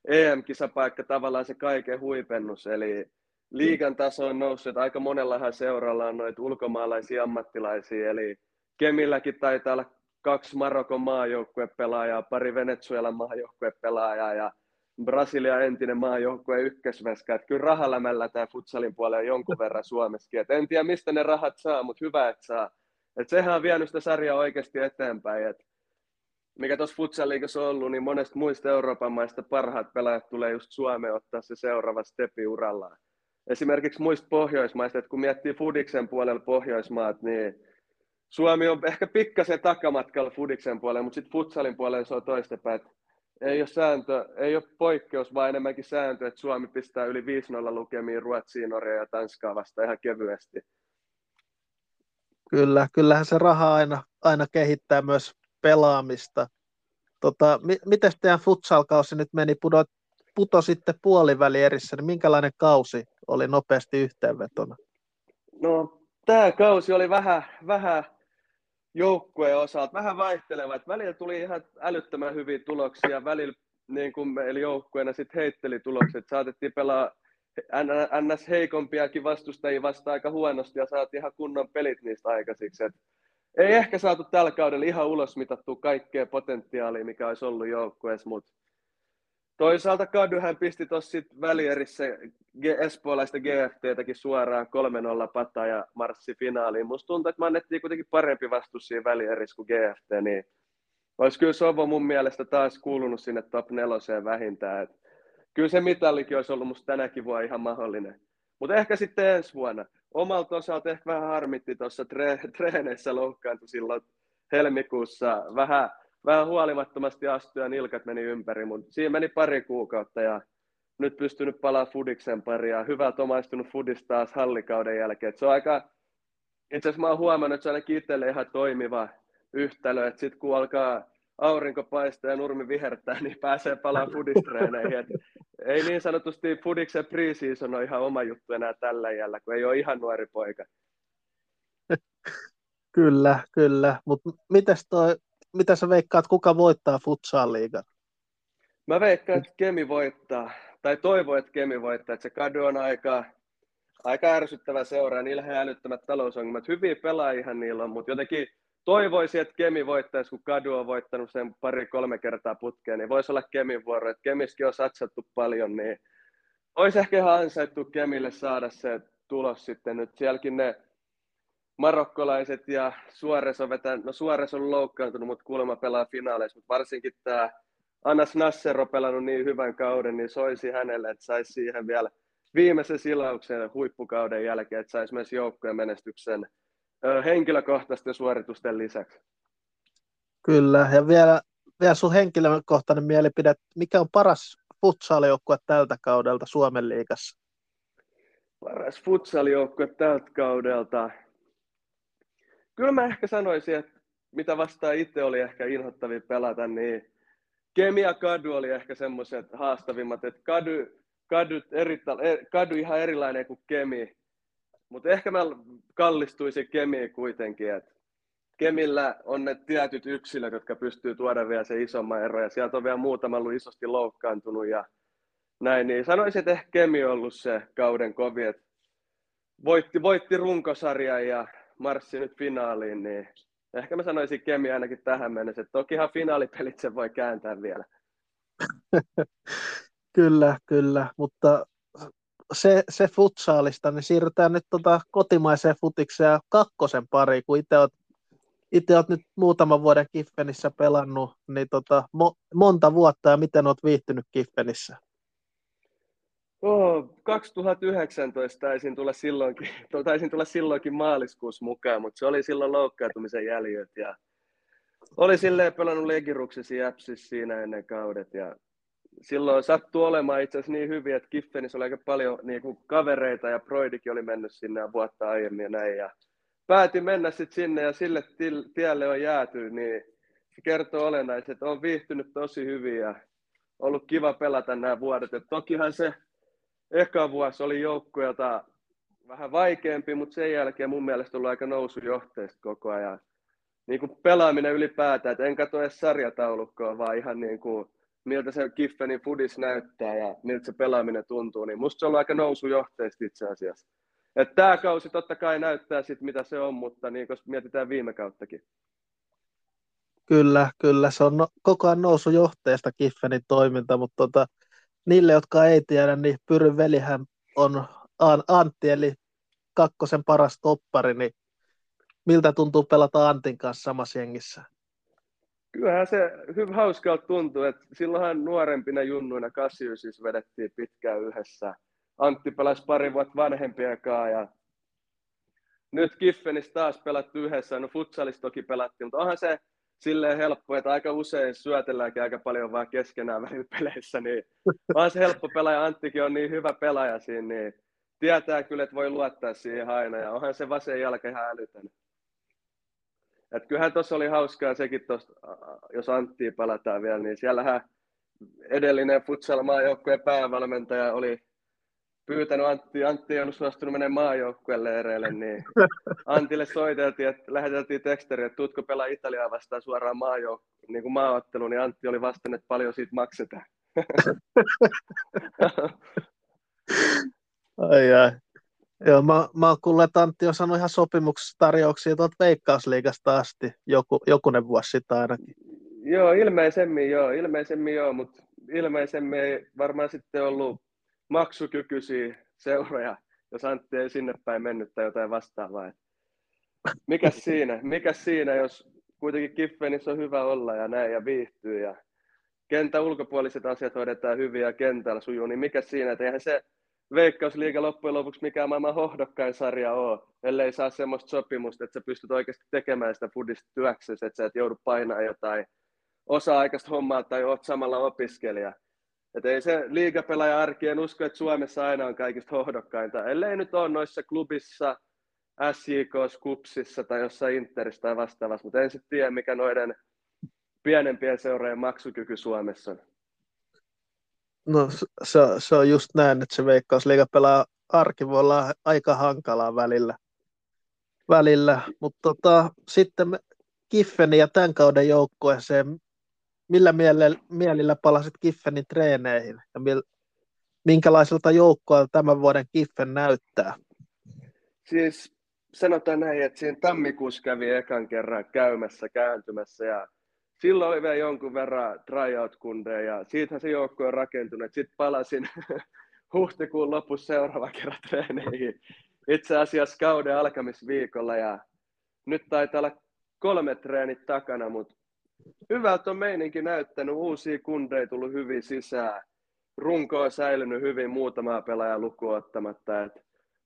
B: EM-kisapaikka tavallaan se kaiken huipennus, eli liigan taso on noussut, aika monellahan seuralla on noita ulkomaalaisia ammattilaisia, eli Kemilläkin taitaa olla kaksi Marokon maajoukkuepelaajaa, pari Venezuelan maajoukkuepelaajaa. Ja Brasilia entinen maajoukkue ykkösveska. Että kyllä rahalämällä tämä futsalin puolella on jonkun verran Suomessakin. Et en tiedä, mistä ne rahat saa, mutta hyvä, että saa. Et sehän on vienyt sitä sarjaa oikeasti eteenpäin. Et mikä tuossa futsaliikassa on ollut, niin monesta muista Euroopan maista parhaat pelaajat tulee just Suomeen ottaa se seuraava stepi urallaan. Esimerkiksi muista Pohjoismaista, että kun miettii Fudiksen puolella Pohjoismaat, niin Suomi on ehkä pikkasen takamatkalla Fudiksen puolella, mutta sitten futsalin puolella se on toistepäin. Ei ole sääntö, ei ole poikkeus, vaan enemmänkin sääntö, että Suomi pistää yli 5-0 lukemiin Ruotsiin, Norjaa ja Tanskaa vasta ihan kevyesti.
A: Kyllä, kyllähän se raha aina, aina kehittää myös pelaamista. Tota, mi- miten teidän futsal-kausi nyt meni? Puto, puto sitten puoliväli erissä, niin minkälainen kausi oli nopeasti yhteenvetona?
B: No, tämä kausi oli vähän, vähän joukkueen osalta vähän vaihtelevat. Välillä tuli ihan älyttömän hyviä tuloksia, välillä niin kuin meillä joukkueena sitten heitteli tulokset. Saatettiin pelaa ns. heikompiakin vastustajia vasta aika huonosti ja saatiin ihan kunnon pelit niistä aikaisiksi. Et ei ehkä saatu tällä kaudella ihan ulos mitattua kaikkea potentiaalia, mikä olisi ollut joukkueessa, mutta Toisaalta Kaduhän pisti tuossa välierissä espoolaista GFTtäkin suoraan 3-0 pata ja marssi finaaliin. Musta tuntuu, että me annettiin kuitenkin parempi vastus siinä välierissä kuin GFT, niin olisi kyllä Sovo mun mielestä taas kuulunut sinne top neloseen vähintään. Et kyllä se mitallikin olisi ollut musta tänäkin vuonna ihan mahdollinen. Mutta ehkä sitten ensi vuonna. Omalta osalta ehkä vähän harmitti tuossa tre- treeneissä loukkaantui silloin helmikuussa. Vähän vähän huolimattomasti astui ja nilkat meni ympäri, mutta siinä meni pari kuukautta ja nyt pystynyt palaa Fudiksen pari ja hyvältä omaistunut Fudista taas hallikauden jälkeen. Et se on aika, itse asiassa mä oon huomannut, että se on ainakin itselle ihan toimiva yhtälö, että sitten kun alkaa aurinko paistaa ja nurmi vihertää, niin pääsee palaa fudistreeneihin. Ei niin sanotusti Fudiksen preseason ole ihan oma juttu enää tällä jällä, kun ei ole ihan nuori poika.
A: Kyllä, kyllä. Mutta mitäs toi mitä sä veikkaat, kuka voittaa futsal-liigan?
B: Mä veikkaan, että Kemi voittaa, tai toivon, että Kemi voittaa, että se kadu on aika, aika ärsyttävä seura, niillä on älyttömät talousongelmat. Hyviä pelaajia niillä on, mutta jotenkin toivoisin, että Kemi voittaisi, kun Kadu on voittanut sen pari-kolme kertaa putkeen, niin voisi olla Kemin vuoro. Että Kemiskin on satsattu paljon, niin olisi ehkä ihan ansaittu Kemille saada se tulos sitten nyt. Sielläkin ne marokkolaiset ja Suores on vetänyt, no Suores on loukkaantunut, mutta kuulemma pelaa finaaleissa, mutta varsinkin tämä Anas Nasser on pelannut niin hyvän kauden, niin soisi hänelle, että saisi siihen vielä viimeisen silauksen huippukauden jälkeen, että saisi myös joukkojen menestyksen henkilökohtaisten suoritusten lisäksi.
A: Kyllä, ja vielä, vielä sun henkilökohtainen mielipide, mikä on paras futsal-joukkue tältä kaudelta Suomen liigassa?
B: Paras futsal-joukkue tältä kaudelta? Kyllä mä ehkä sanoisin, että mitä vastaan itse oli ehkä inhottavia pelata, niin Kemi ja Kadu oli ehkä semmoiset haastavimmat, että Kadu, Kadu, eri, Kadu ihan erilainen kuin Kemi, mutta ehkä mä kallistuisin Kemiin kuitenkin, että Kemillä on ne tietyt yksilöt, jotka pystyy tuoda vielä se isomman ero, ja sieltä on vielä muutama ollut isosti loukkaantunut ja näin, niin sanoisin, että ehkä Kemi on ollut se kauden kovi, että voitti, voitti runkosarjan ja marssi nyt finaaliin, niin ehkä mä sanoisin Kemi ainakin tähän mennessä, että tokihan finaalipelit se voi kääntää vielä.
A: kyllä, kyllä, mutta se, se futsaalista, niin siirrytään nyt tota kotimaiseen futikseen ja kakkosen pariin, kun itse olet itse olet nyt muutaman vuoden Kiffenissä pelannut, niin tota, mo, monta vuotta ja miten olet viihtynyt Kiffenissä?
B: Oh, 2019 taisin tulla, silloinkin, taisin tulla silloinkin maaliskuussa mukaan, mutta se oli silloin loukkaantumisen jäljet ja oli silleen pelannut legiruksesi jäpsissä siinä ennen kaudet ja silloin sattui olemaan itse asiassa niin hyvin, että Kiffenissä oli aika paljon niin kuin kavereita ja Broidikin oli mennyt sinne vuotta aiemmin ja näin ja päätin mennä sitten sinne ja sille tielle on jääty, niin se kertoo olennaisesti, että on viihtynyt tosi hyvin ja ollut kiva pelata nämä vuodet. Et tokihan se eka vuosi oli joukkueelta vähän vaikeampi, mutta sen jälkeen mun mielestä ollut aika nousujohteista koko ajan. Niin kuin pelaaminen ylipäätään, että en katso edes sarjataulukkoa, vaan ihan niin kuin, miltä se Kiffenin fudis näyttää ja miltä se pelaaminen tuntuu, niin musta se on ollut aika nousujohteista itse asiassa. Että tämä kausi totta kai näyttää sit, mitä se on, mutta niin, koska mietitään viime kauttakin.
A: Kyllä, kyllä. Se on no, koko ajan nousujohteesta Kiffenin toiminta, mutta tota, niille, jotka ei tiedä, niin Pyryn velihän on Antti, eli kakkosen paras toppari, niin miltä tuntuu pelata Antin kanssa samassa jengissä?
B: Kyllähän se hyvä hauskalta tuntuu, että silloinhan nuorempina junnuina 89 vedettiin pitkään yhdessä. Antti pelasi pari vuotta vanhempien ja nyt Kiffenissä taas pelattu yhdessä. No futsalissa toki pelattiin, mutta onhan se silleen helppo, että aika usein syötelläänkin aika paljon vaan keskenään välillä peleissä, niin vaan se helppo pelaaja. Anttikin on niin hyvä pelaaja siinä, niin tietää kyllä, että voi luottaa siihen aina, ja onhan se vasen jalka ihan älytön. Et kyllähän tuossa oli hauskaa sekin, tosta, jos Anttia pelataan vielä, niin siellähän edellinen futsal maajoukkueen päävalmentaja oli pyytänyt Antti, Antti ollut suostunut menemään maajoukkueen leireille, niin Antille soiteltiin, että läheteltiin teksteri, että tutko pelaa Italiaa vastaan suoraan maajouk- niin kuin maaotteluun, niin Antti oli vastannut, että paljon siitä maksetaan.
A: ai ai. Joo, mä, mä oon kuullut, että Antti on saanut ihan sopimukstarjouksia tuolta Veikkausliigasta asti, joku, jokunen vuosi sitten ainakin.
B: Joo, ilmeisemmin joo, ilmeisemmin joo, mutta ilmeisemmin ei varmaan sitten ollut maksukykyisiä seuroja, jos Antti ei sinne päin mennyt tai jotain vastaavaa. Mikä siinä, mikä siinä, jos kuitenkin Kiffenissä on hyvä olla ja näin ja viihtyy ja kentän ulkopuoliset asiat hoidetaan hyvin ja kentällä sujuu, niin mikä siinä, että eihän se Veikkausliiga loppujen lopuksi mikään maailman hohdokkain sarja ole, ellei saa semmoista sopimusta, että sä pystyt oikeasti tekemään sitä budista työksesi, että sä et joudu painaa jotain osa-aikaista hommaa tai oot samalla opiskelija. Et ei se liigapelaaja arki, en usko, että Suomessa aina on kaikista hohdokkainta. Ellei nyt ole noissa klubissa, SJK, Kupsissa tai jossain Interissä tai vastaavassa, mutta en sitten tiedä, mikä noiden pienempien seurojen maksukyky Suomessa on.
A: No se, se on just näin, että se veikkausliigapelaaja arki voi olla aika hankalaa välillä. välillä. Mutta tota, sitten me Kiffeni ja tämän kauden joukkueeseen, millä mielellä, mielillä palasit Kiffenin treeneihin ja mil, minkälaiselta joukkoa tämän vuoden Kiffen näyttää?
B: Siis sanotaan näin, että siinä tammikuussa kävi ekan kerran käymässä, kääntymässä ja silloin oli vielä jonkun verran tryout-kundeja ja siitähän se joukko on rakentunut. Sitten palasin huhtikuun lopussa seuraava kerran treeneihin itse asiassa kauden alkamisviikolla ja nyt taitaa olla kolme treenit takana, mutta hyvältä on meininki näyttänyt, uusia kundeja tullut hyvin sisään. Runko on säilynyt hyvin muutamaa pelaajaa lukuun ottamatta. Et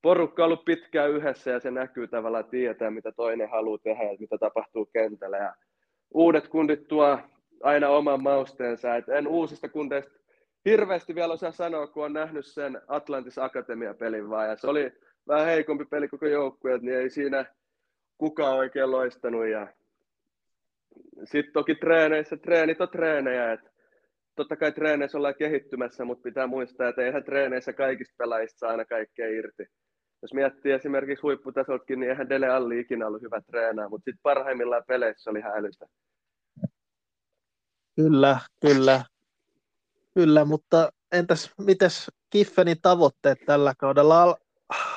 B: porukka on ollut pitkään yhdessä ja se näkyy tavallaan tietää, mitä toinen haluaa tehdä ja mitä tapahtuu kentällä. Ja uudet kundit tuo aina oman mausteensa. Et en uusista kundeista hirveästi vielä osaa sanoa, kun on nähnyt sen Atlantis Akatemia-pelin vaan. Ja se oli vähän heikompi peli koko joukkue, niin ei siinä kukaan oikein loistanut. Ja sitten toki treeneissä, treenit on treenejä, että totta kai treeneissä ollaan kehittymässä, mutta pitää muistaa, että eihän treeneissä kaikista pelaajista saa aina kaikkea irti. Jos miettii esimerkiksi huipputasoltakin, niin eihän Dele Alli ikinä ollut hyvä treenaa, mutta sitten parhaimmillaan peleissä oli hälytä.
A: Kyllä, kyllä. Kyllä, mutta entäs mites Kiffenin tavoitteet tällä kaudella?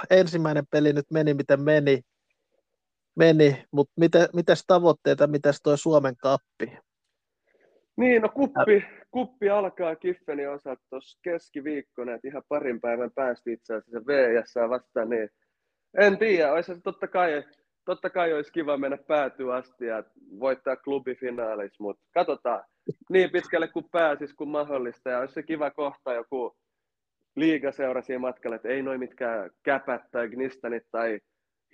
A: Ensimmäinen peli nyt meni miten meni, meni, mutta miten, mites tavoitteita, mitäs tuo Suomen kappi?
B: Niin, no kuppi, kuppi alkaa Kiffenin osalta tuossa keskiviikkona, että ihan parin päivän päästä itse asiassa VS vastaan, niin en tiedä, olisi se totta kai totta kai olisi kiva mennä päätyä asti ja voittaa klubifinaalis, mutta katsotaan niin pitkälle kuin pääsis kuin mahdollista ja olisi se kiva kohta joku liigaseura siinä matkalla, että ei noin mitkään käpät tai gnistanit tai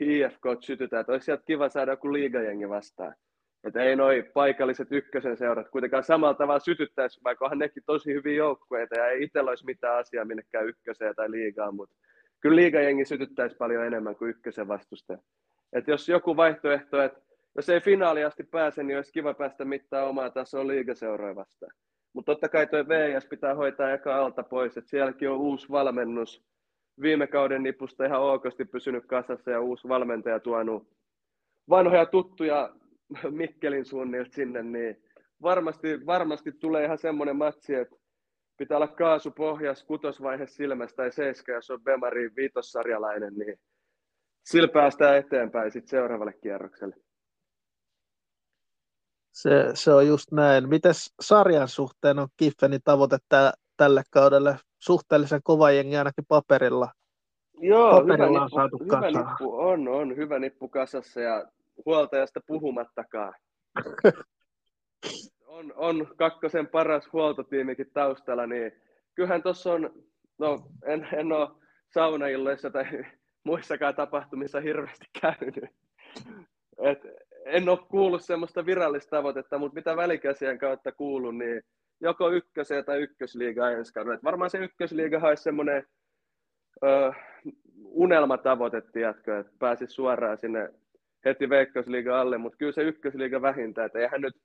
B: IFK sytytä, että olisi sieltä kiva saada joku liigajengi vastaan. Että ei noin paikalliset ykkösen seurat kuitenkaan samalla tavalla sytyttäisi, vaikka onhan nekin tosi hyviä joukkueita ja ei itsellä olisi mitään asiaa minnekään ykköseen tai liigaan, mutta kyllä liigajengi sytyttäisi paljon enemmän kuin ykkösen vastustaja. Et jos joku vaihtoehto, että jos ei finaali asti pääse, niin olisi kiva päästä mittaa omaa tasoa liigaseuroja vastaan. Mutta totta kai tuo VS pitää hoitaa eka alta pois, että sielläkin on uusi valmennus. Viime kauden nipusta ihan okosti pysynyt kasassa ja uusi valmentaja tuonut vanhoja tuttuja Mikkelin suunnilta sinne, niin varmasti, varmasti tulee ihan semmoinen matsi, että pitää olla kaasu pohjas kutosvaihe silmästä tai seiska, jos on Bemari viitossarjalainen, niin sillä päästään eteenpäin sitten seuraavalle kierrokselle.
A: Se, se on just näin. Miten sarjan suhteen on Kiffenin tavoite tälle kaudelle? Suhteellisen kova jengi ainakin paperilla.
B: Joo, paperilla hyvä, on, nippu, hyvä nippu, on, on hyvä nippu kasassa ja huoltajasta puhumattakaan. on, on kakkosen paras huoltotiimikin taustalla, niin kyllähän tuossa on, no en, en ole saunailloissa tai muissakaan tapahtumissa hirveästi käynyt. Et en ole kuullut semmoista virallista tavoitetta, mutta mitä välikäsien kautta kuulun, niin joko ykköseen tai ykkösliiga ensi kaudella. Varmaan se ykkösliiga olisi semmoinen ö, unelmatavoite, tiedätkö, että pääsisi suoraan sinne heti Veikkausliiga alle, mutta kyllä se ykkösliiga vähintään, että eihän nyt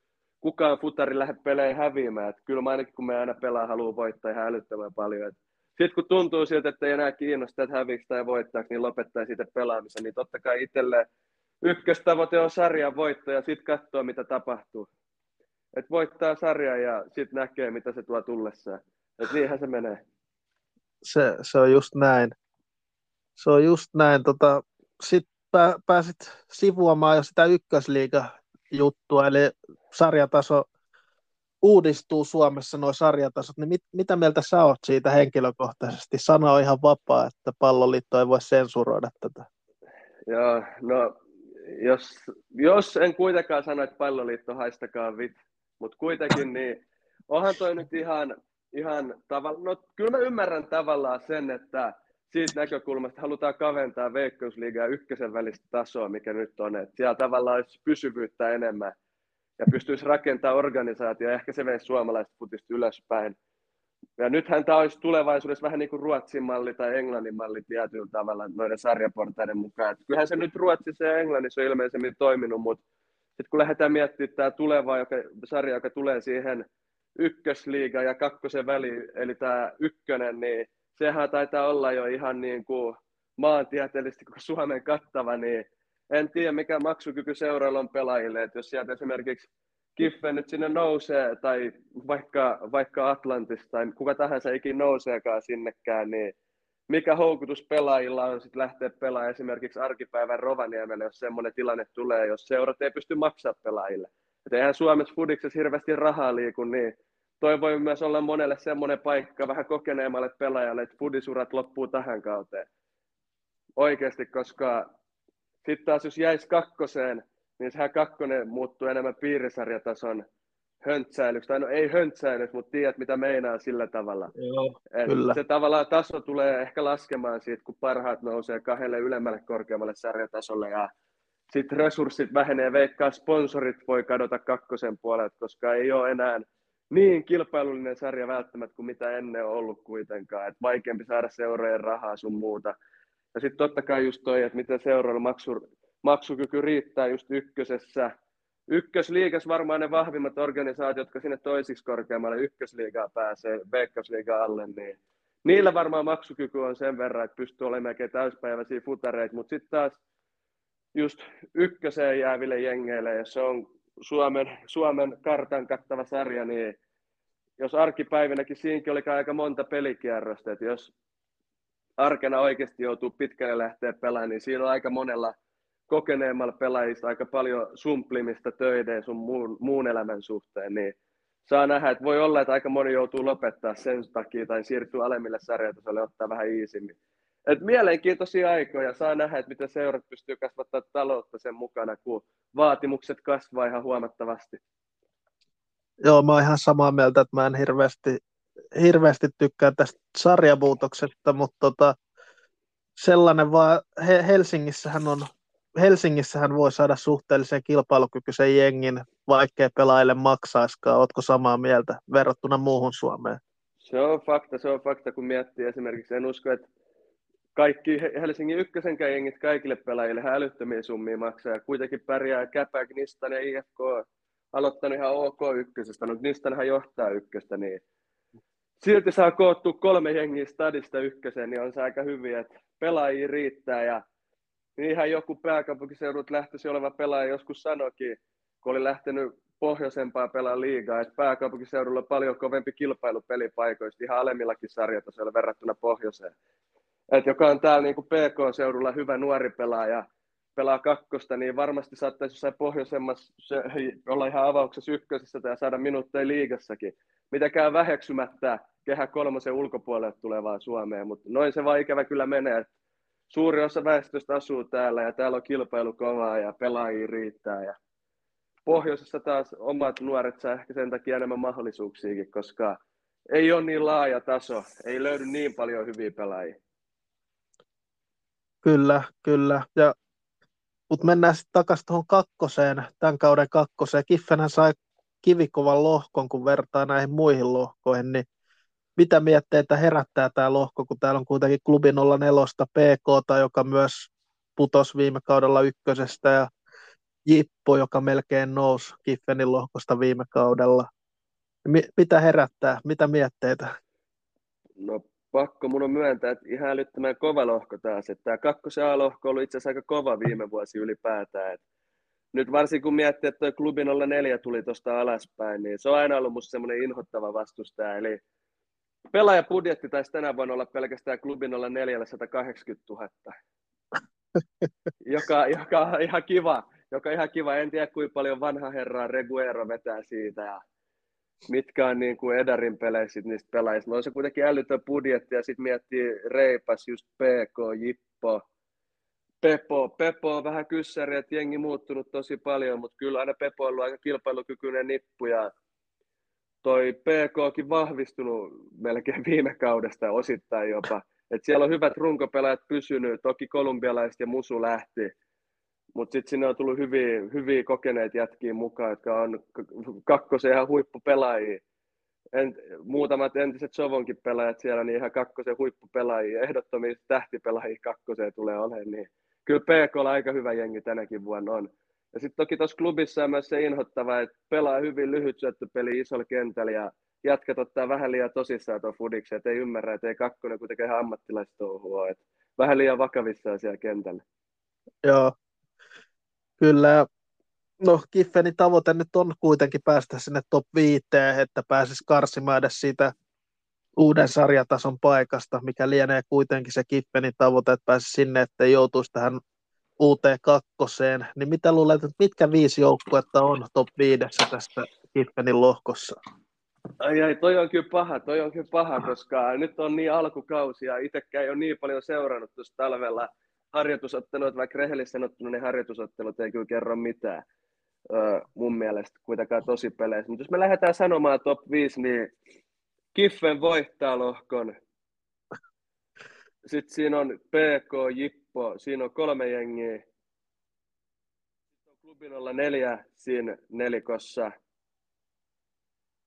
B: kukaan futari lähde peleihin häviämään, että kyllä mä ainakin kun me aina pelaa haluaa voittaa ihan älyttömän paljon, sitten kun tuntuu siltä, että ei enää kiinnosta, että häviksi tai voittaako, niin lopettaa siitä pelaamisen, niin totta kai itselleen ykköstavoite on sarjan voitto ja sitten katsoo, mitä tapahtuu. Et voittaa sarja ja sitten näkee, mitä se tuo tullessaan. Et niinhän se menee.
A: Se, se on just näin. Se on just näin. Tota, sitten pää, pääsit sivuamaan jo sitä ykkösliiga-juttua, eli sarjataso uudistuu Suomessa nuo sarjatasot, niin mit, mitä mieltä sä oot siitä henkilökohtaisesti? Sana on ihan vapaa, että palloliitto ei voi sensuroida tätä.
B: Joo, no jos, jos en kuitenkaan sano, että palloliitto haistakaa vit, mutta kuitenkin niin onhan toi nyt ihan, ihan tavallaan, no kyllä mä ymmärrän tavallaan sen, että siitä näkökulmasta halutaan kaventaa Veikkausliigaa ykkösen välistä tasoa, mikä nyt on, että siellä tavallaan olisi pysyvyyttä enemmän ja pystyisi rakentamaan organisaatio, ehkä se veisi suomalaiset futista ylöspäin. Ja nythän tämä olisi tulevaisuudessa vähän niin kuin Ruotsin malli tai Englannin malli tietyllä tavalla noiden sarjaportaiden mukaan. Että kyllähän se nyt Ruotsissa ja Englannissa on ilmeisemmin toiminut, mutta sitten kun lähdetään miettimään tämä tuleva joka, sarja, joka tulee siihen ykkösliiga ja kakkosen väliin, eli tämä ykkönen, niin sehän taitaa olla jo ihan niin kuin maantieteellisesti koko Suomen kattava, niin en tiedä mikä maksukyky seurailla on pelaajille, että jos sieltä esimerkiksi Kiffe nyt sinne nousee, tai vaikka, vaikka Atlantis, tai kuka tahansa ikin nouseekaan sinnekään, niin mikä houkutus pelaajilla on sitten lähteä pelaamaan esimerkiksi arkipäivän Rovaniemelle, jos semmoinen tilanne tulee, jos seurat ei pysty maksamaan pelaajille. Et eihän Suomessa fudiksessa hirveästi rahaa liiku, niin toi voi myös olla monelle semmoinen paikka vähän kokeneemmalle pelaajalle, että fudisurat loppuu tähän kauteen. Oikeasti, koska sitten taas jos jäisi kakkoseen, niin sehän kakkonen muuttuu enemmän piirisarjatason höntsäilyksi, tai no ei höntsäilyksi, mutta tiedät mitä meinaa sillä tavalla.
A: Joo, Et kyllä.
B: Se tavallaan taso tulee ehkä laskemaan siitä, kun parhaat nousee kahdelle ylemmälle korkeammalle sarjatasolle, ja sitten resurssit vähenee, veikkaa sponsorit voi kadota kakkosen puolelta, koska ei ole enää niin kilpailullinen sarja välttämättä kuin mitä ennen on ollut kuitenkaan, että vaikeampi saada seurojen rahaa sun muuta. Ja sitten totta kai just toi, että miten seuroilla maksu, maksukyky riittää just ykkösessä. Ykkösliigas varmaan ne vahvimmat organisaatiot, jotka sinne toisiksi korkeammalle ykkösliigaa pääsee, veikkausliigaa alle, niin niillä varmaan maksukyky on sen verran, että pystyy olemaan melkein täyspäiväisiä futareita, mutta sitten taas just ykköseen jääville jengeille, ja se on Suomen, Suomen kartan kattava sarja, niin jos arkipäivinäkin siinäkin oli aika monta pelikierrosta, että jos arkena oikeasti joutuu pitkälle lähteä pelaamaan, niin siinä on aika monella kokeneemmalla pelaajista aika paljon sumplimista töiden sun muun, muun elämän suhteen, niin saa nähdä, että voi olla, että aika moni joutuu lopettaa sen takia tai siirtyä alemmille sarjatasolle ottaa vähän iisimmin. et mielenkiintoisia aikoja. Saa nähdä, että miten seurat pystyy kasvattaa taloutta sen mukana, kun vaatimukset kasvaa ihan huomattavasti.
A: Joo, mä oon ihan samaa mieltä, että mä en hirveästi, hirveästi tykkää tästä sarjamuutoksesta, mutta tota, sellainen vaan, Helsingissähän on Helsingissähän voi saada suhteellisen kilpailukykyisen jengin, vaikkei pelaajille maksaiskaan. Oletko samaa mieltä verrattuna muuhun Suomeen?
B: Se on fakta, se on fakta, kun miettii esimerkiksi. En usko, että kaikki Helsingin ykkösenkään jengit kaikille pelaajille älyttömiä summia maksaa kuitenkin pärjää Käpä, Gnistan ja IFK aloittanut ihan OK ykkösestä, no Gnistanhan johtaa ykköstä, niin silti saa koottua kolme jengiä stadista ykköseen, niin on se aika hyvin, että pelaajia riittää ja ihan joku pääkaupunkiseudut lähtöisi oleva pelaaja joskus sanoikin, kun oli lähtenyt pohjoisempaa pelaa liigaa, että pääkaupunkiseudulla on paljon kovempi kilpailu pelipaikoista ihan alemmillakin sarjatasoilla verrattuna pohjoiseen. Et joka on täällä niin PK-seudulla hyvä nuori pelaaja, pelaa kakkosta, niin varmasti saattaisi jossain pohjoisemmassa se, olla ihan avauksessa ykkösessä tai saada minuutteja liigassakin. Mitenkään väheksymättä kehä kolmosen ulkopuolelle tulevaa Suomeen, mutta noin se vaan ikävä kyllä menee, että suuri osa väestöstä asuu täällä ja täällä on kilpailu kovaa ja pelaajia riittää. Ja pohjoisessa taas omat nuoret saa ehkä sen takia enemmän mahdollisuuksiakin, koska ei ole niin laaja taso, ei löydy niin paljon hyviä pelaajia.
A: Kyllä, kyllä. Ja, mutta mennään sitten takaisin tuohon kakkoseen, tämän kauden kakkoseen. Kiffenhän sai kivikovan lohkon, kun vertaa näihin muihin lohkoihin, niin mitä mietteitä herättää tämä lohko, kun täällä on kuitenkin klubi 04 PK, joka myös putosi viime kaudella ykkösestä ja Jippo, joka melkein nousi Kiffenin lohkosta viime kaudella. mitä herättää, mitä mietteitä?
B: No pakko mun on myöntää, että ihan älyttömän kova lohko taas. Että tämä kakkosen A-lohko ollut itse asiassa aika kova viime vuosi ylipäätään. Että nyt varsinkin kun miettii, että tuo klubi 04 tuli tuosta alaspäin, niin se on aina ollut musta semmoinen inhottava vastustaja. Eli Pelaajapudjetti taisi tänä vuonna olla pelkästään klubin 480 000, joka, joka on ihan kiva. Joka ihan kiva. En tiedä, kuinka paljon vanha herra Reguero vetää siitä ja mitkä on niin kuin Edarin peleissä niistä pelaajista. No on se kuitenkin älytön budjetti ja sitten miettii Reipas, just PK, Jippo, Pepo. Pepo on vähän kyssäri, että jengi muuttunut tosi paljon, mutta kyllä aina Pepo on ollut aika kilpailukykyinen nippu ja toi PKkin vahvistunut melkein viime kaudesta osittain jopa. Et siellä on hyvät runkopelaajat pysynyt, toki kolumbialaiset ja Musu lähti, mutta sitten sinne on tullut hyviä, hyviä kokeneet jätkiä mukaan, jotka on kakkosen ihan huippupelaajia. En, muutamat entiset Sovonkin pelaajat siellä, niin ihan kakkosen huippupelaajia, ehdottomia tähtipelaajia kakkoseen tulee olemaan, niin kyllä PK on aika hyvä jengi tänäkin vuonna on. Ja sitten toki tuossa klubissa on myös se inhottava, että pelaa hyvin lyhyt syöttöpeli isolla kentällä ja jatkat ottaa vähän liian tosissaan tuon fudiksen, että ei ymmärrä, että ei kakkonen kuitenkaan ihan ammattilaistouhua, että vähän liian vakavissaan siellä kentällä.
A: Joo, kyllä. No Kiffenin tavoite nyt on kuitenkin päästä sinne top 5, että pääsisi karsimaan edes siitä uuden sarjatason paikasta, mikä lienee kuitenkin se Kiffenin tavoite, että pääsisi sinne, että joutuisi tähän uuteen kakkoseen, niin mitä luulet, että mitkä viisi joukkuetta on top viidessä tästä Kiffenin lohkossa?
B: Ai ai, toi on kyllä paha, toi on kyllä paha, koska nyt on niin alkukausi ja itsekään ei ole niin paljon seurannut tuossa talvella harjoitusottelut, vaikka rehellisesti sanottuna ne harjoitusottelut ei kyllä kerro mitään mun mielestä kuitenkaan tosi peleissä. Mutta jos me lähdetään sanomaan top 5, niin Kiffen voittaa lohkon. Sitten siinä on PK, Jip, Espoo, siinä on kolme jengiä. Sitten on klubin olla neljä siinä nelikossa.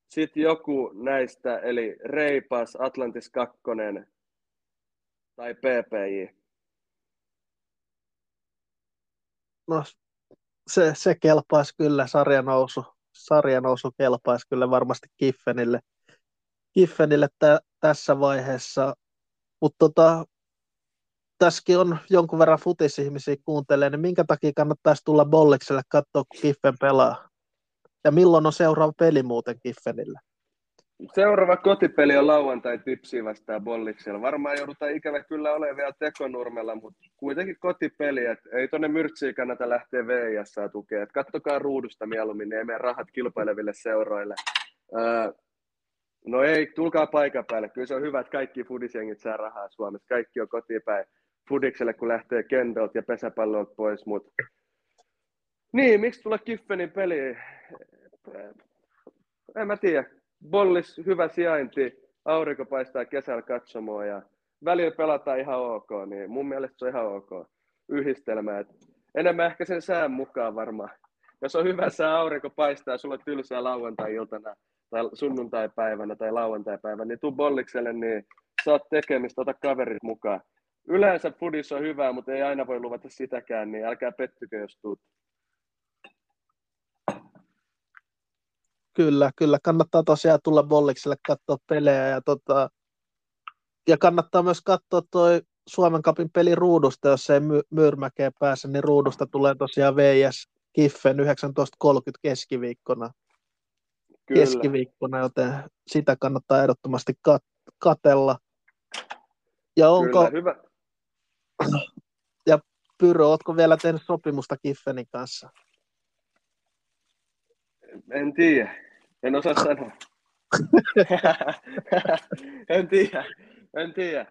B: Sitten joku näistä, eli Reipas, Atlantis 2 tai PPJ.
A: No, se, se kelpaisi kyllä, sarjanousu, sarjanousu kelpaisi kyllä varmasti Kiffenille, Kiffenille tä, tässä vaiheessa. Mutta tota, tässäkin on jonkun verran futisihmisiä kuuntelee, niin minkä takia kannattaisi tulla Bollikselle katsoa, kun Kiffen pelaa? Ja milloin on seuraava peli muuten Kiffenillä?
B: Seuraava kotipeli on lauantai tipsi vastaan Bolliksella. Varmaan joudutaan ikävä kyllä olemaan vielä tekonurmella, mutta kuitenkin kotipeli. Et ei tuonne myrtsiin kannata lähteä VIS tukea. Et kattokaa ruudusta mieluummin, niin ei mene rahat kilpaileville seuroille. Öö, No ei, tulkaa paikan päälle. Kyllä se on hyvä, että kaikki fudisjengit saa rahaa Suomessa. Kaikki on kotipäin fudikselle, kun lähtee kentolta ja pesäpallolta pois. Mut... Niin, miksi tulla Kiffenin peliin? En mä tiedä. Bollis, hyvä sijainti, aurinko paistaa kesällä katsomoa ja välillä pelataan ihan ok, niin mun mielestä se on ihan ok yhdistelmä. Et enemmän ehkä sen sään mukaan varmaan. Jos on hyvä sää, aurinko paistaa sulla on tylsää lauantai-iltana tai sunnuntai-päivänä tai lauantai-päivänä, niin tuu bollikselle, niin saat tekemistä, ota kaverit mukaan. Yleensä fudis on hyvää, mutta ei aina voi luvata sitäkään, niin älkää pettykö, jos tuut.
A: Kyllä, kyllä. Kannattaa tosiaan tulla bollikselle katsoa pelejä ja, tota, ja kannattaa myös katsoa toi Suomen kapin peli ruudusta, jos ei my- Myyrmäkeen pääse, niin ruudusta tulee tosiaan VS Kiffen 19.30 keskiviikkona. Kyllä. Keskiviikkona, joten sitä kannattaa ehdottomasti kat- katella. Ja onko... Kyllä, hyvä. Ja Pyro, ootko vielä tehnyt sopimusta Kiffenin kanssa?
B: En tiedä. En osaa sanoa. en tiedä. En tiedä.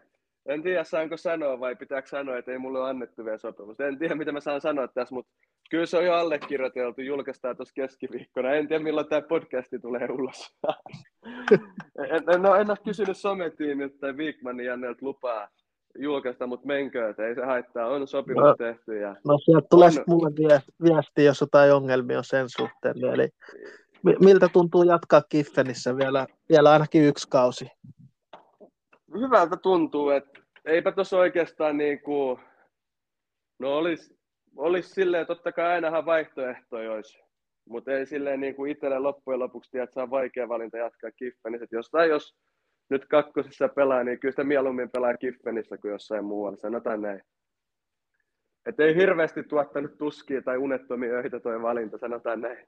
B: En tiedä, saanko sanoa vai pitääkö sanoa, että ei mulle ole annettu vielä sopimusta. En tiedä, mitä mä saan sanoa tässä, mutta kyllä se on jo allekirjoiteltu, julkaistaan tuossa keskiviikkona. En tiedä, milloin tämä podcasti tulee ulos. en, no, en ole kysynyt sometiimiltä tai Wigmanin Jannelta lupaa julkaista, mutta menkö, että ei se haittaa, on sopimus no, tehty. Ja
A: no sieltä tulee on... mulle viesti, jos jotain ongelmia on sen suhteen. Eli miltä tuntuu jatkaa Kiffenissä vielä, vielä ainakin yksi kausi?
B: Hyvältä tuntuu, että eipä tuossa oikeastaan niin kuin, no olisi, olisi silleen, totta kai ainahan vaihtoehtoja olisi, mutta ei silleen niin kuin itselle loppujen lopuksi tiedä, että se on vaikea valinta jatkaa Kiffenissä. Jostain jos nyt kakkosessa pelaa, niin kyllä sitä mieluummin pelaa Kiffenissä kuin jossain muualla, sanotaan näin. Että ei hirveästi tuottanut tuskia tai unettomia öitä tuo valinta, sanotaan näin.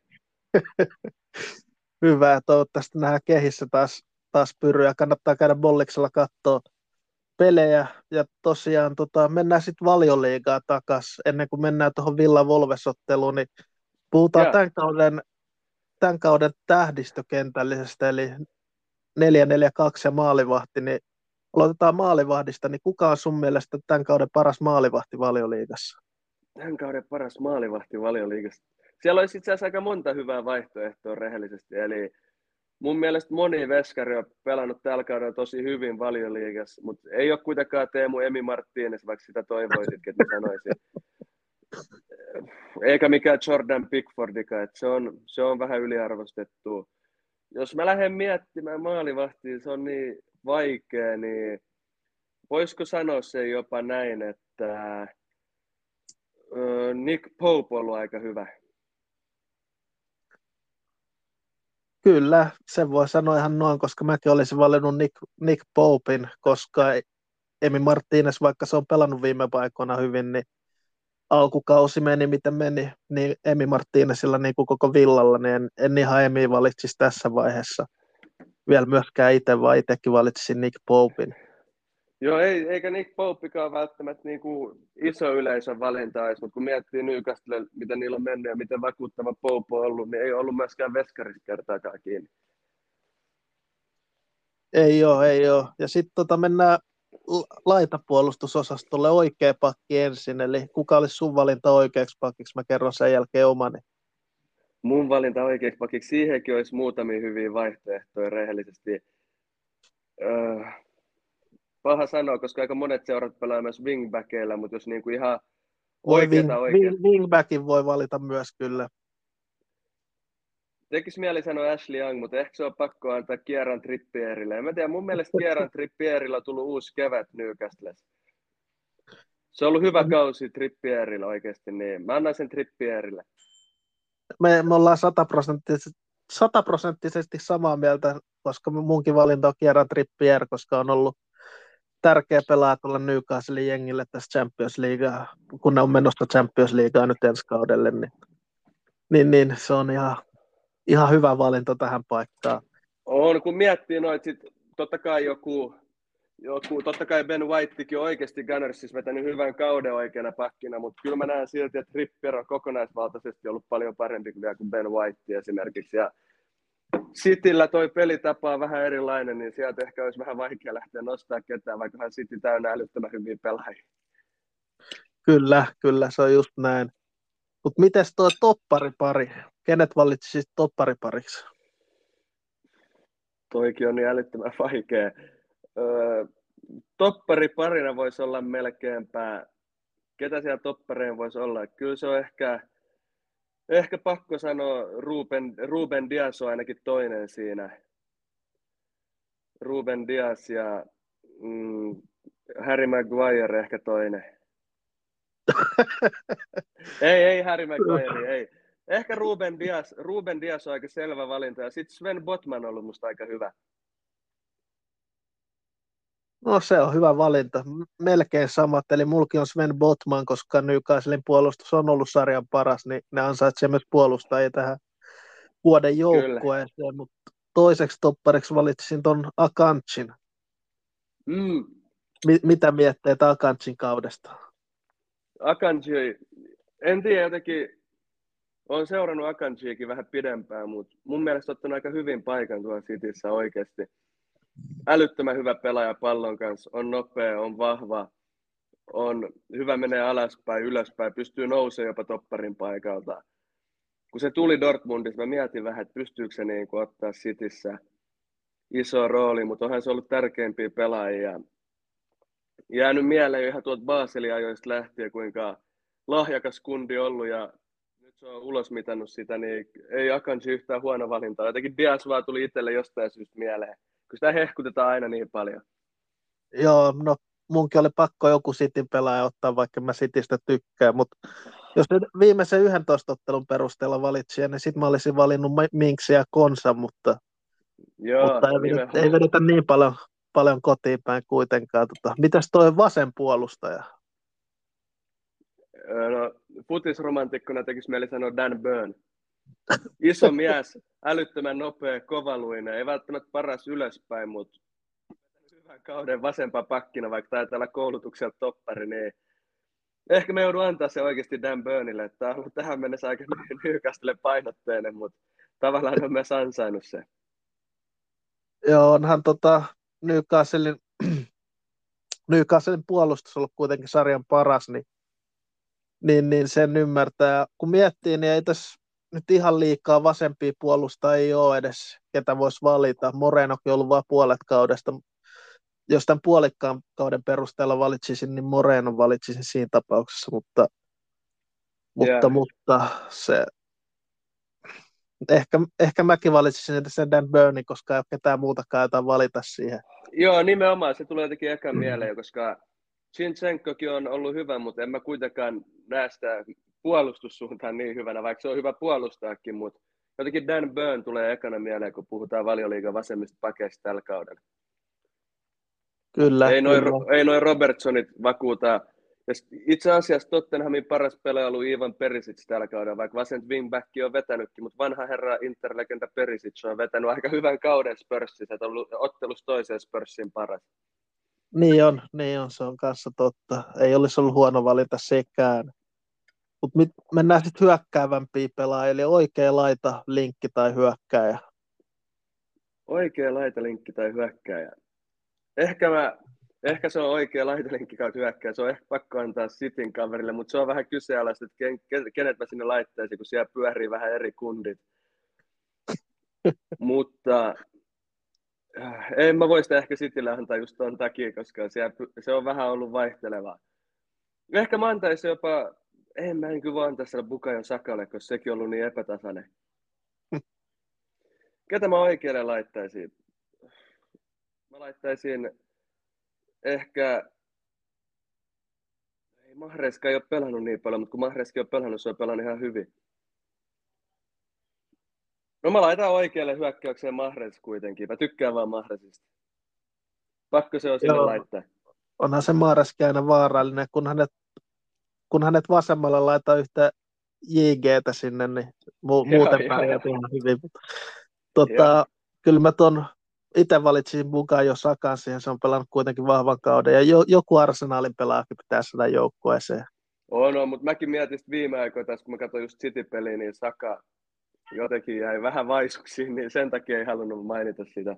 A: Hyvä, toivottavasti nähdään kehissä taas, taas pyryä. Kannattaa käydä Bolliksella katsoa pelejä. Ja tosiaan tota, mennään sitten valioliigaa takas ennen kuin mennään tuohon Villa Volvesotteluun, niin puhutaan tämän kauden, tämän kauden tähdistökentällisestä, eli 4-4-2 ja maalivahti, niin aloitetaan maalivahdista, niin kuka on sun mielestä tämän kauden paras maalivahti valioliigassa?
B: Tämän kauden paras maalivahti valioliigassa? Siellä olisi itse asiassa aika monta hyvää vaihtoehtoa rehellisesti, eli mun mielestä moni veskari on pelannut tällä kaudella tosi hyvin valioliigassa, mutta ei ole kuitenkaan Teemu Emi Martínez, vaikka sitä toivoisitkin, että sanoisin. Eikä mikään Jordan Pickfordikaan, että se on, se on vähän yliarvostettu. Jos mä lähden miettimään maalivahtia, se on niin vaikea, niin voisiko sanoa se jopa näin, että Nick Pope on ollut aika hyvä?
A: Kyllä, sen voi sanoa ihan noin, koska mäkin olisin valinnut Nick, Nick Popin, koska Emi Martínez, vaikka se on pelannut viime paikoina hyvin, niin alkukausi meni miten meni, niin Emi Martínezilla niin kuin koko villalla, niin en, en ihan Emi valitsisi tässä vaiheessa vielä myöskään itse, vaan itsekin valitsisin Nick Popin.
B: Joo, ei, eikä Nick Popekaan välttämättä niin kuin iso yleisön valinta olisi, mutta kun miettii Newcastle, miten niillä on mennyt ja miten vakuuttava Pope on ollut, niin ei ollut myöskään veskarissa kertaakaan kiinni.
A: Ei ole, ei ole. Ja sitten tota mennään laitapuolustusosastolle oikea pakki ensin, eli kuka olisi sun valinta oikeaksi pakiksi, mä kerron sen jälkeen omani.
B: Mun valinta oikeaksi pakiksi, siihenkin olisi muutamia hyviä vaihtoehtoja rehellisesti. Öö, paha sanoa, koska aika monet seurat pelaa myös wingbackeilla, mutta jos niinku ihan oikeata
A: wing, wing, wingbackin voi valita myös kyllä.
B: Tekisi mieli sanoa Ashley Young, mutta ehkä se on pakko antaa Kieran Trippierille. En mä tiedä, mun mielestä Kieran Trippierillä on tullut uusi kevät Newcastlessa. Se on ollut hyvä kausi Trippierillä oikeasti, niin mä annan sen Trippierille.
A: Me, me ollaan sataprosenttisesti, sataprosenttisesti samaa mieltä, koska munkin valinta on Kieran Trippier, koska on ollut tärkeä pelaa tuolla Newcastle jengille tässä Champions League, kun ne on menossa Champions Leaguea nyt ensi kaudelle, niin, niin, niin se on ihan, ihan hyvä valinta tähän paikkaan.
B: On, kun miettii noit, sit totta kai joku, joku, totta kai Ben Whitekin on oikeasti Gunnersissa vetänyt hyvän kauden oikeana pakkina, mutta kyllä mä näen silti, että Ripper on kokonaisvaltaisesti ollut paljon parempi kuin Ben White esimerkiksi. Ja Cityllä toi pelitapa on vähän erilainen, niin sieltä ehkä olisi vähän vaikea lähteä nostaa ketään, vaikka hän City täynnä älyttömän hyviä pelaajia.
A: Kyllä, kyllä, se on just näin. Mutta miten tuo topparipari? Kenet valitsisit topparipariksi?
B: Toikin on niin älyttömän vaikea. Öö, toppariparina voisi olla melkeinpä, ketä siellä toppareen voisi olla? Kyllä se on ehkä, ehkä pakko sanoa, Ruben, Ruben Dias on ainakin toinen siinä. Ruben Dias ja mm, Harry Maguire ehkä toinen. Ei, ei Harry Maguire, ei. Ehkä Ruben Dias, Ruben Dias on aika selvä valinta ja sitten Sven Botman on ollut musta aika hyvä.
A: No se on hyvä valinta. Melkein samat, eli mulki on Sven Botman, koska Newcastlein puolustus on ollut sarjan paras, niin ne ansaitsee myös puolustajia tähän vuoden joukkueeseen, mutta toiseksi toppariksi valitsin ton Akanchin.
B: Mm.
A: Mi- mitä mietteet Akanchin kaudesta?
B: Akanji, en tiedä jotenkin, olen seurannut Akanjiikin vähän pidempään, mutta mun mielestä ottanut aika hyvin paikan tuolla Cityssä oikeasti. Älyttömän hyvä pelaaja pallon kanssa, on nopea, on vahva, on hyvä menee alaspäin, ylöspäin, pystyy nousemaan jopa topparin paikalta. Kun se tuli Dortmundissa, mä mietin vähän, että pystyykö se niin ottaa Cityssä iso rooli, mutta onhan se ollut tärkeimpiä pelaajia jäänyt mieleen ihan tuolta Baselin ajoista lähtien, kuinka lahjakas kundi ollut ja nyt se on ulos mitannut sitä, niin ei Akanji yhtään huono valinta. Jotenkin Dias vaan tuli itselle jostain syystä mieleen, kun sitä hehkutetaan aina niin paljon.
A: Joo, no munkin oli pakko joku Cityn pelaaja ottaa, vaikka mä Citystä tykkään, mutta jos nyt viimeisen 11 ottelun perusteella valitsin, niin sitten mä olisin valinnut Minksi ja Konsa, mutta,
B: Joo,
A: mutta ei, vedetä, ei vedetä niin paljon paljon kotiin päin kuitenkaan. Tota, mitäs toi vasen puolustaja?
B: No, futisromantikkona tekisi mieli sanoa Dan Burn. Iso mies, älyttömän nopea, kovaluinen, ei välttämättä paras ylöspäin, mutta hyvän kauden vasempaa pakkina, vaikka taitaa olla koulutukselta toppari, niin ehkä me joudun antaa se oikeasti Dan Burnille, että tämä on ollut tähän mennessä aika Newcastle painotteinen, mutta tavallaan on myös ansainnut se.
A: Joo, onhan tota, Newcastlein, Newcastlein puolustus ollut kuitenkin sarjan paras, niin, niin, niin sen ymmärtää. Kun miettii, niin ei tässä nyt ihan liikaa vasempia puolustajia ole edes, ketä voisi valita. Morenokin on ollut vain puolet kaudesta. Jos tämän puolikkaan kauden perusteella valitsisin, niin Moreno valitsisin siinä tapauksessa, mutta, mutta, yeah. mutta se, ehkä, ehkä mäkin valitsisin sen Dan Burnin, koska ei ole ketään muutakaan jotain valita siihen.
B: Joo, nimenomaan. Se tulee jotenkin eka mm. mieleen, koska Chinchenkokin on ollut hyvä, mutta en mä kuitenkaan näe sitä puolustussuuntaan niin hyvänä, vaikka se on hyvä puolustaakin, mutta jotenkin Dan Burn tulee ekana mieleen, kun puhutaan valioliigan vasemmista pakeista tällä kaudella.
A: Kyllä.
B: Ei
A: noin,
B: ei noin Robertsonit vakuuta ja itse asiassa Tottenhamin paras pelaaja ollut Ivan Perisic tällä kaudella, vaikka vasent wingback on vetänytkin, mutta vanha herra interlegenda Perisic on vetänyt aika hyvän kauden Spursissä, että on ollut ottelussa toiseen Spursin paras.
A: Niin on, niin on, se on kanssa totta. Ei olisi ollut huono valita sekään. Mutta mennään sitten hyökkäävämpiä pelaajia, eli oikea laita, linkki tai hyökkääjä.
B: Oikea laita, linkki tai hyökkääjä. Ehkä mä ehkä se on oikea laitelinkki kautta hyökkää. Se on ehkä pakko antaa Sitin kaverille, mutta se on vähän kyseenalaista, että ken, kenet mä sinne laittaisin, kun siellä pyörii vähän eri kundit. mutta äh, en mä voi sitä ehkä Citylle antaa just tuon takia, koska siellä, se on vähän ollut vaihtelevaa. Ehkä mä antaisin jopa, en mä en kyllä vaan antaa siellä Bukajon Sakalle, koska sekin on ollut niin epätasainen. Ketä mä oikealle laittaisin? Mä laittaisin ehkä ei Mahreska ei ole pelannut niin paljon, mutta kun Mahreski on pelannut, se on pelannut ihan hyvin. No mä laitan oikealle hyökkäykseen Mahres kuitenkin. Mä tykkään vaan Mahresista. Pakko se on sinne Joo. laittaa.
A: Onhan se Mahreski aina vaarallinen, kun hänet, kun hänet vasemmalla laittaa yhtä JGtä sinne, niin mu- muuten pärjää ihan hyvin. Tota, kyllä mä ton itse valitsin mukaan jo Sakan siihen, se on pelannut kuitenkin vahvan kauden, ja jo, joku Arsenalin pelaajakin pitää sitä joukkueeseen.
B: On, no, mutta mäkin mietin viime aikoina, tässä kun mä katsoin just City-peliä, niin Saka, jotenkin jäi vähän vaisuksi, niin sen takia ei halunnut mainita sitä.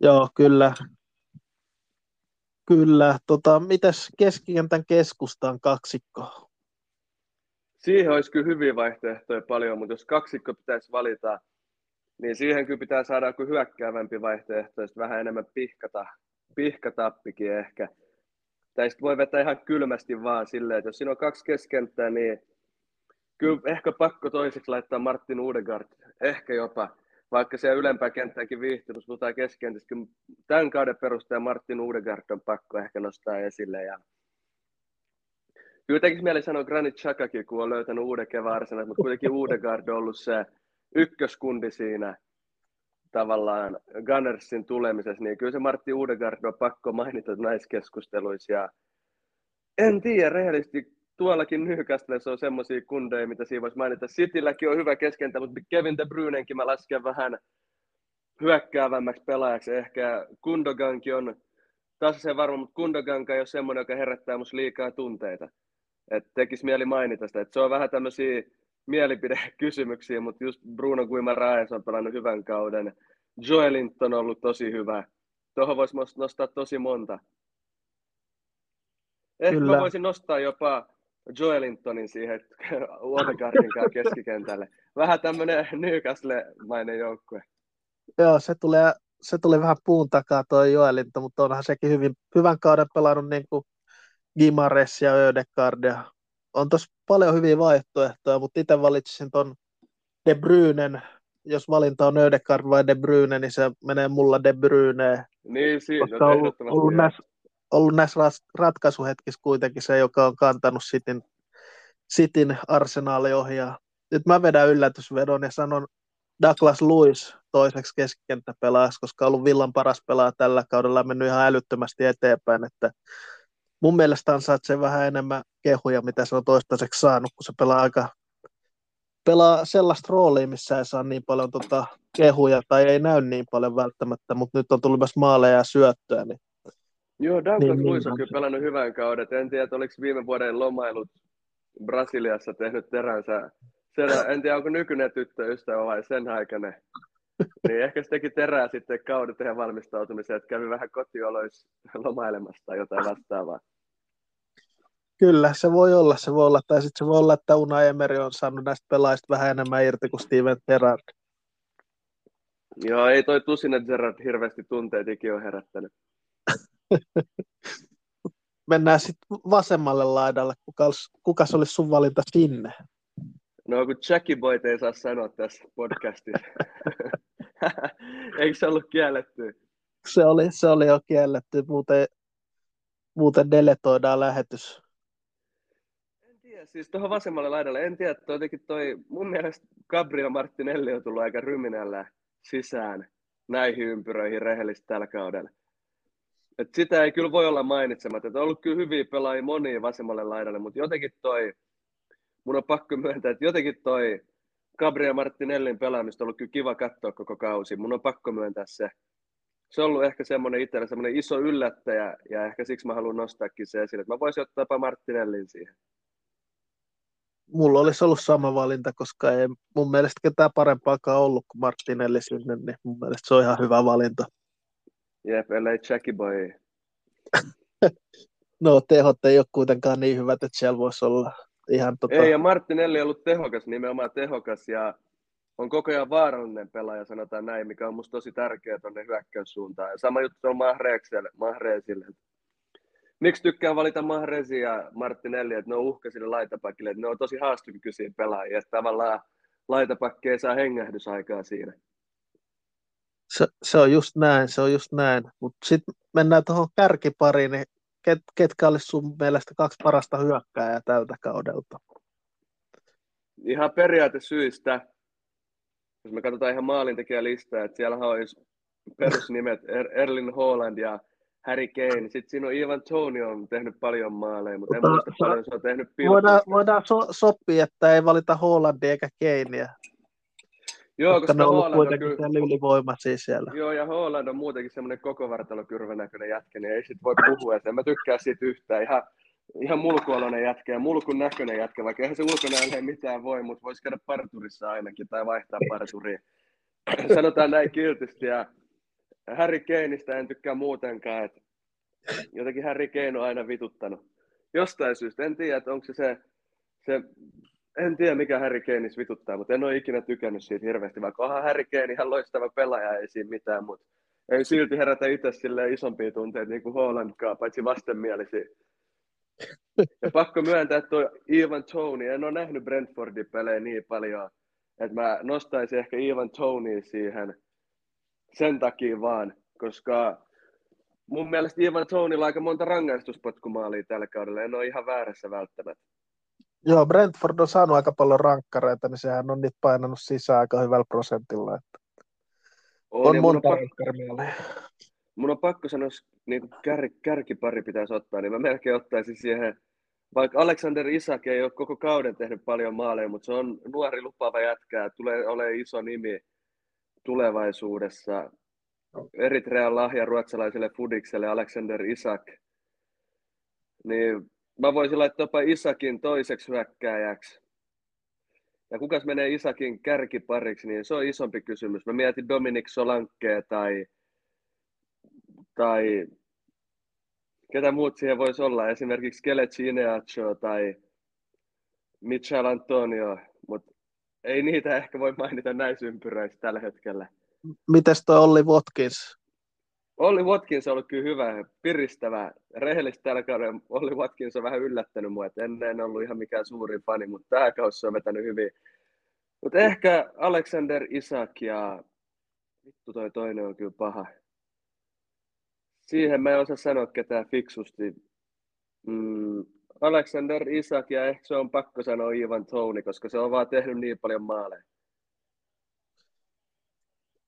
A: Joo, kyllä. Kyllä. Tota, mitäs keskikentän keskustaan kaksikko?
B: Siihen olisi kyllä hyviä vaihtoehtoja paljon, mutta jos kaksikko pitäisi valita, niin siihen kyllä pitää saada joku hyökkäävämpi vaihtoehto, vähän enemmän pihkata, pihkatappikin ehkä. Tai sitten voi vetää ihan kylmästi vaan silleen, että jos siinä on kaksi keskenttää, niin kyllä ehkä pakko toiseksi laittaa Martin Udegaard, ehkä jopa, vaikka se ylempää kenttääkin viihtynyt, mutta kesken, kyllä tämän kauden perusteella Martin Udegaard on pakko ehkä nostaa esille. Ja kyllä tekisi mieli sanoa Granit Xhakakin, kun on löytänyt uuden kevään mutta kuitenkin Udegaard on ollut se ykköskundi siinä tavallaan Gunnersin tulemisessa, niin kyllä se Martti Udegaard on pakko mainita näissä keskusteluissa. Ja en tiedä, rehellisesti tuollakin Newcastlessa on semmoisia kundeja, mitä siinä voisi mainita. Citylläkin on hyvä keskentä, mutta Kevin De Bruynenkin mä lasken vähän hyökkäävämmäksi pelaajaksi. Ehkä Kundogankin on taas se varma, mutta Kundogan ei ole semmoinen, joka herättää musta liikaa tunteita. Et tekisi mieli mainita sitä. Et se on vähän tämmöisiä mielipidekysymyksiä, mutta just Bruno Guimaraes on pelannut hyvän kauden. Joelinton on ollut tosi hyvä. Tuohon voisi nostaa tosi monta. Ehkä Kyllä. mä voisin nostaa jopa Joelintonin siihen Odegaardin keskikentälle. Vähän tämmöinen Newcastle-mainen joukkue.
A: Joo, se tulee, se tuli vähän puun takaa tuo Joelinto, mutta onhan sekin hyvin, hyvän kauden pelannut niin kuin Gimares ja Ödegaard. Ja on tossa paljon hyviä vaihtoehtoja, mutta itse valitsisin tuon De Brynen. Jos valinta on Ödegaard vai De Bruyne, niin se menee mulla De Bruyne.
B: Niin, siinä on ollut,
A: ollut näissä ollut näissä ratkaisuhetkissä kuitenkin se, joka on kantanut Sitin, Sitin arsenaali ohi. Ja nyt mä vedän yllätysvedon ja sanon Douglas Lewis toiseksi keskikenttäpelaajaksi, koska on ollut Villan paras pelaaja tällä kaudella mennyt ihan älyttömästi eteenpäin. Että mun mielestä ansaitsee vähän enemmän kehuja, mitä se on toistaiseksi saanut, kun se pelaa aika pelaa sellaista roolia, missä ei saa niin paljon tota kehuja tai ei näy niin paljon välttämättä, mutta nyt on tullut myös maaleja ja syöttöä, niin
B: Joo, Douglas niin, Luis on niin, kyllä pelannut hyvän kauden. En tiedä, oliko viime vuoden lomailut Brasiliassa tehnyt teränsä. Siellä, en tiedä, onko nykyinen tyttöystävä vai sen aikainen. Niin ehkä se teki terää sitten kauden tehdä valmistautumiseen, että kävi vähän kotioloissa lomailemassa tai jotain vastaavaa.
A: Kyllä, se voi olla, se voi olla. Tai sitten se voi olla, että Una Emery on saanut näistä pelaajista vähän enemmän irti kuin Steven Gerrard.
B: Joo, ei toi Tusinen Gerrard hirveästi tunteet ikinä ole herättänyt.
A: Mennään sitten vasemmalle laidalle. Kuka, olisi, kuka se olisi sun valinta sinne?
B: No kun Jackie Boy ei saa sanoa tässä podcastissa. Eikö se ollut kielletty?
A: Se oli, se oli jo kielletty, muuten, muuten deletoidaan lähetys.
B: En tiedä, siis tuohon vasemmalle laidalle, en tiedä, toi, toi, mun mielestä Gabriel Martinelli on tullut aika ryminällä sisään näihin ympyröihin rehellisesti tällä kaudella. Et sitä ei kyllä voi olla mainitsematta. Et on ollut kyllä hyviä pelaajia monia vasemmalle laidalle, mutta jotenkin toi, mun on pakko myöntää, että jotenkin toi Gabriel Martinellin pelaamista on ollut kyllä kiva katsoa koko kausi. Mun on pakko myöntää se. Se on ollut ehkä semmoinen itsellä semmoinen iso yllättäjä, ja ehkä siksi mä haluan nostaakin se esille, että mä voisin ottaa jopa Martinellin siihen.
A: Mulla olisi ollut sama valinta, koska ei mun mielestä ketään parempaakaan ollut kuin Martinelli sinne, niin mun mielestä se on ihan hyvä valinta.
B: Jep, ellei Jackie Boy.
A: no, tehot ei ole kuitenkaan niin hyvät, että siellä voisi olla ihan tota...
B: Ei, ja Martinelli on ollut tehokas, nimenomaan tehokas, ja on koko ajan vaarallinen pelaaja, sanotaan näin, mikä on musta tosi tärkeää tuonne hyökkäyssuuntaan. Ja sama juttu on Mahreesille. Miksi tykkään valita Mahresi ja Martinelli, että ne on uhkaisille laitapakille, että ne on tosi haastokykyisiä pelaajia, että tavallaan laitapakki ei saa hengähdysaikaa siinä
A: se, se on just näin, se on just näin. Mutta sitten mennään tuohon kärkipariin, niin ket, ketkä olisi sun mielestä kaksi parasta hyökkääjää tältä kaudelta?
B: Ihan periaatesyistä, jos me katsotaan ihan maalintekijälistaa, että siellä olisi perusnimet er, Erlin Holland ja Harry Kane. Sitten siinä on Ivan Tony on tehnyt paljon maaleja, mutta en muista paljon se on tehnyt
A: Voidaan, voidaan so, sopia, että ei valita Hollandia eikä Kanea.
B: Joo, koska,
A: ne on ollut kuitenkin on kyllä... ylivoimaisia siellä.
B: Joo, ja Holland on muutenkin semmoinen koko vartalokyrvän näköinen jätkä, niin ei sit voi puhua, että en mä tykkää siitä yhtään. Ihan ihan mulkuoloinen jätkä ja mulkun näköinen jätkä, vaikka eihän se ulkonäölle mitään voi, mutta voisi käydä parturissa ainakin tai vaihtaa parturiin. Sanotaan näin kiltisti ja Harry Kaneista en tykkää muutenkaan, että jotenkin Harry Kane on aina vituttanut. Jostain syystä, en tiedä, että onko se se, se en tiedä mikä Harry Kaneissa vituttaa, mutta en ole ikinä tykännyt siitä hirveästi, vaikka onhan Harry Kane ihan loistava pelaaja, ei siinä mitään, mutta ei silti herätä itse sille isompia tunteita niin kuin Hollandkaan, paitsi vastenmielisiä. Ja pakko myöntää, että tuo Ivan Tony, en ole nähnyt Brentfordin pelejä niin paljon, että mä nostaisin ehkä Ivan Tony siihen sen takia vaan, koska mun mielestä Ivan Tonylla aika monta rangaistuspotkumaalia tällä kaudella, en ole ihan väärässä välttämättä.
A: Joo, Brentford on saanut aika paljon rankkareita, niin sehän on niitä painanut sisään aika hyvällä prosentilla. Että on, on monta mun on,
B: mun on pakko sanoa, niin kär, kärkipari pitäisi ottaa, niin mä melkein ottaisin siihen, vaikka Alexander Isak ei ole koko kauden tehnyt paljon maaleja, mutta se on nuori lupaava jätkä, tulee olemaan iso nimi tulevaisuudessa. Eritrean lahja ruotsalaiselle Fudikselle Alexander Isak. Niin mä voisin laittaa jopa Isakin toiseksi hyökkääjäksi. Ja kukas menee Isakin kärkipariksi, niin se on isompi kysymys. Mä mietin Dominic Solanke tai, tai ketä muut siihen voisi olla. Esimerkiksi Kelechi Ineacho tai Michel Antonio, mutta ei niitä ehkä voi mainita näissä ympyröissä tällä hetkellä.
A: Mites toi Olli Watkins?
B: Olli Watkins on ollut kyllä hyvä, piristävä. Rehellisesti tällä kaudella Olli Watkins on vähän yllättänyt mua, että ennen en ollut ihan mikään suuri fani, mutta tämä kausi on vetänyt hyvin. Mutta ehkä Alexander Isak ja vittu toi toinen on kyllä paha. Siihen mä en osaa sanoa ketään fiksusti. Mm, Alexander Isak ja ehkä se on pakko sanoa Ivan Tony, koska se on vaan tehnyt niin paljon maaleja.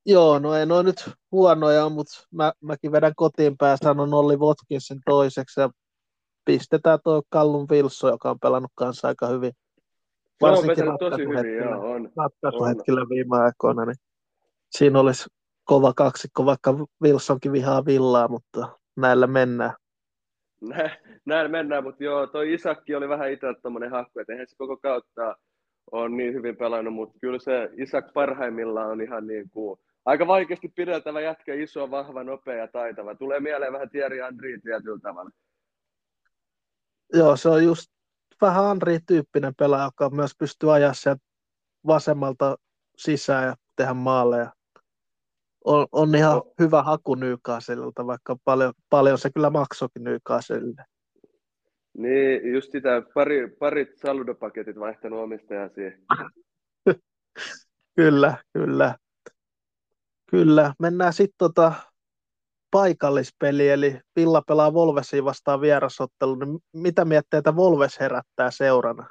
A: Joo, no ei ole nyt huonoja, mutta mä, mäkin vedän kotiin päin sanon Olli Watkinsin toiseksi ja pistetään tuo Callum Wilson, joka on pelannut kanssa aika hyvin.
B: Varsinkin on tosi hyvin, joo, on.
A: Ratkaisuhetkillä viime aikoina, niin siinä olisi kova kaksikko, vaikka Wilsonkin vihaa villaa, mutta näillä mennään.
B: Näillä mennään, mutta joo, toi Isakki oli vähän itse tuommoinen hakku, että eihän se koko kautta on niin hyvin pelannut, mutta kyllä se Isak parhaimmillaan on ihan niin kuin aika vaikeasti pideltävä jätkä, iso, vahva, nopea ja taitava. Tulee mieleen vähän Thierry Henry tietyllä tavalla.
A: Joo, se on just vähän Henry-tyyppinen pelaaja, joka myös pystyy ajaa sieltä vasemmalta sisään ja tehdä maaleja. On, on ihan no. hyvä haku Newcastlelta, vaikka paljon, paljon se kyllä maksoikin Newcastlelle.
B: Niin, just sitä, pari, parit saludopaketit vaihtanut omistajaa siihen.
A: kyllä, kyllä. Kyllä, mennään sitten tota paikallispeli, eli Villa pelaa Volvesiin vastaan vierasottelu, niin mitä mietteitä Volves herättää seurana?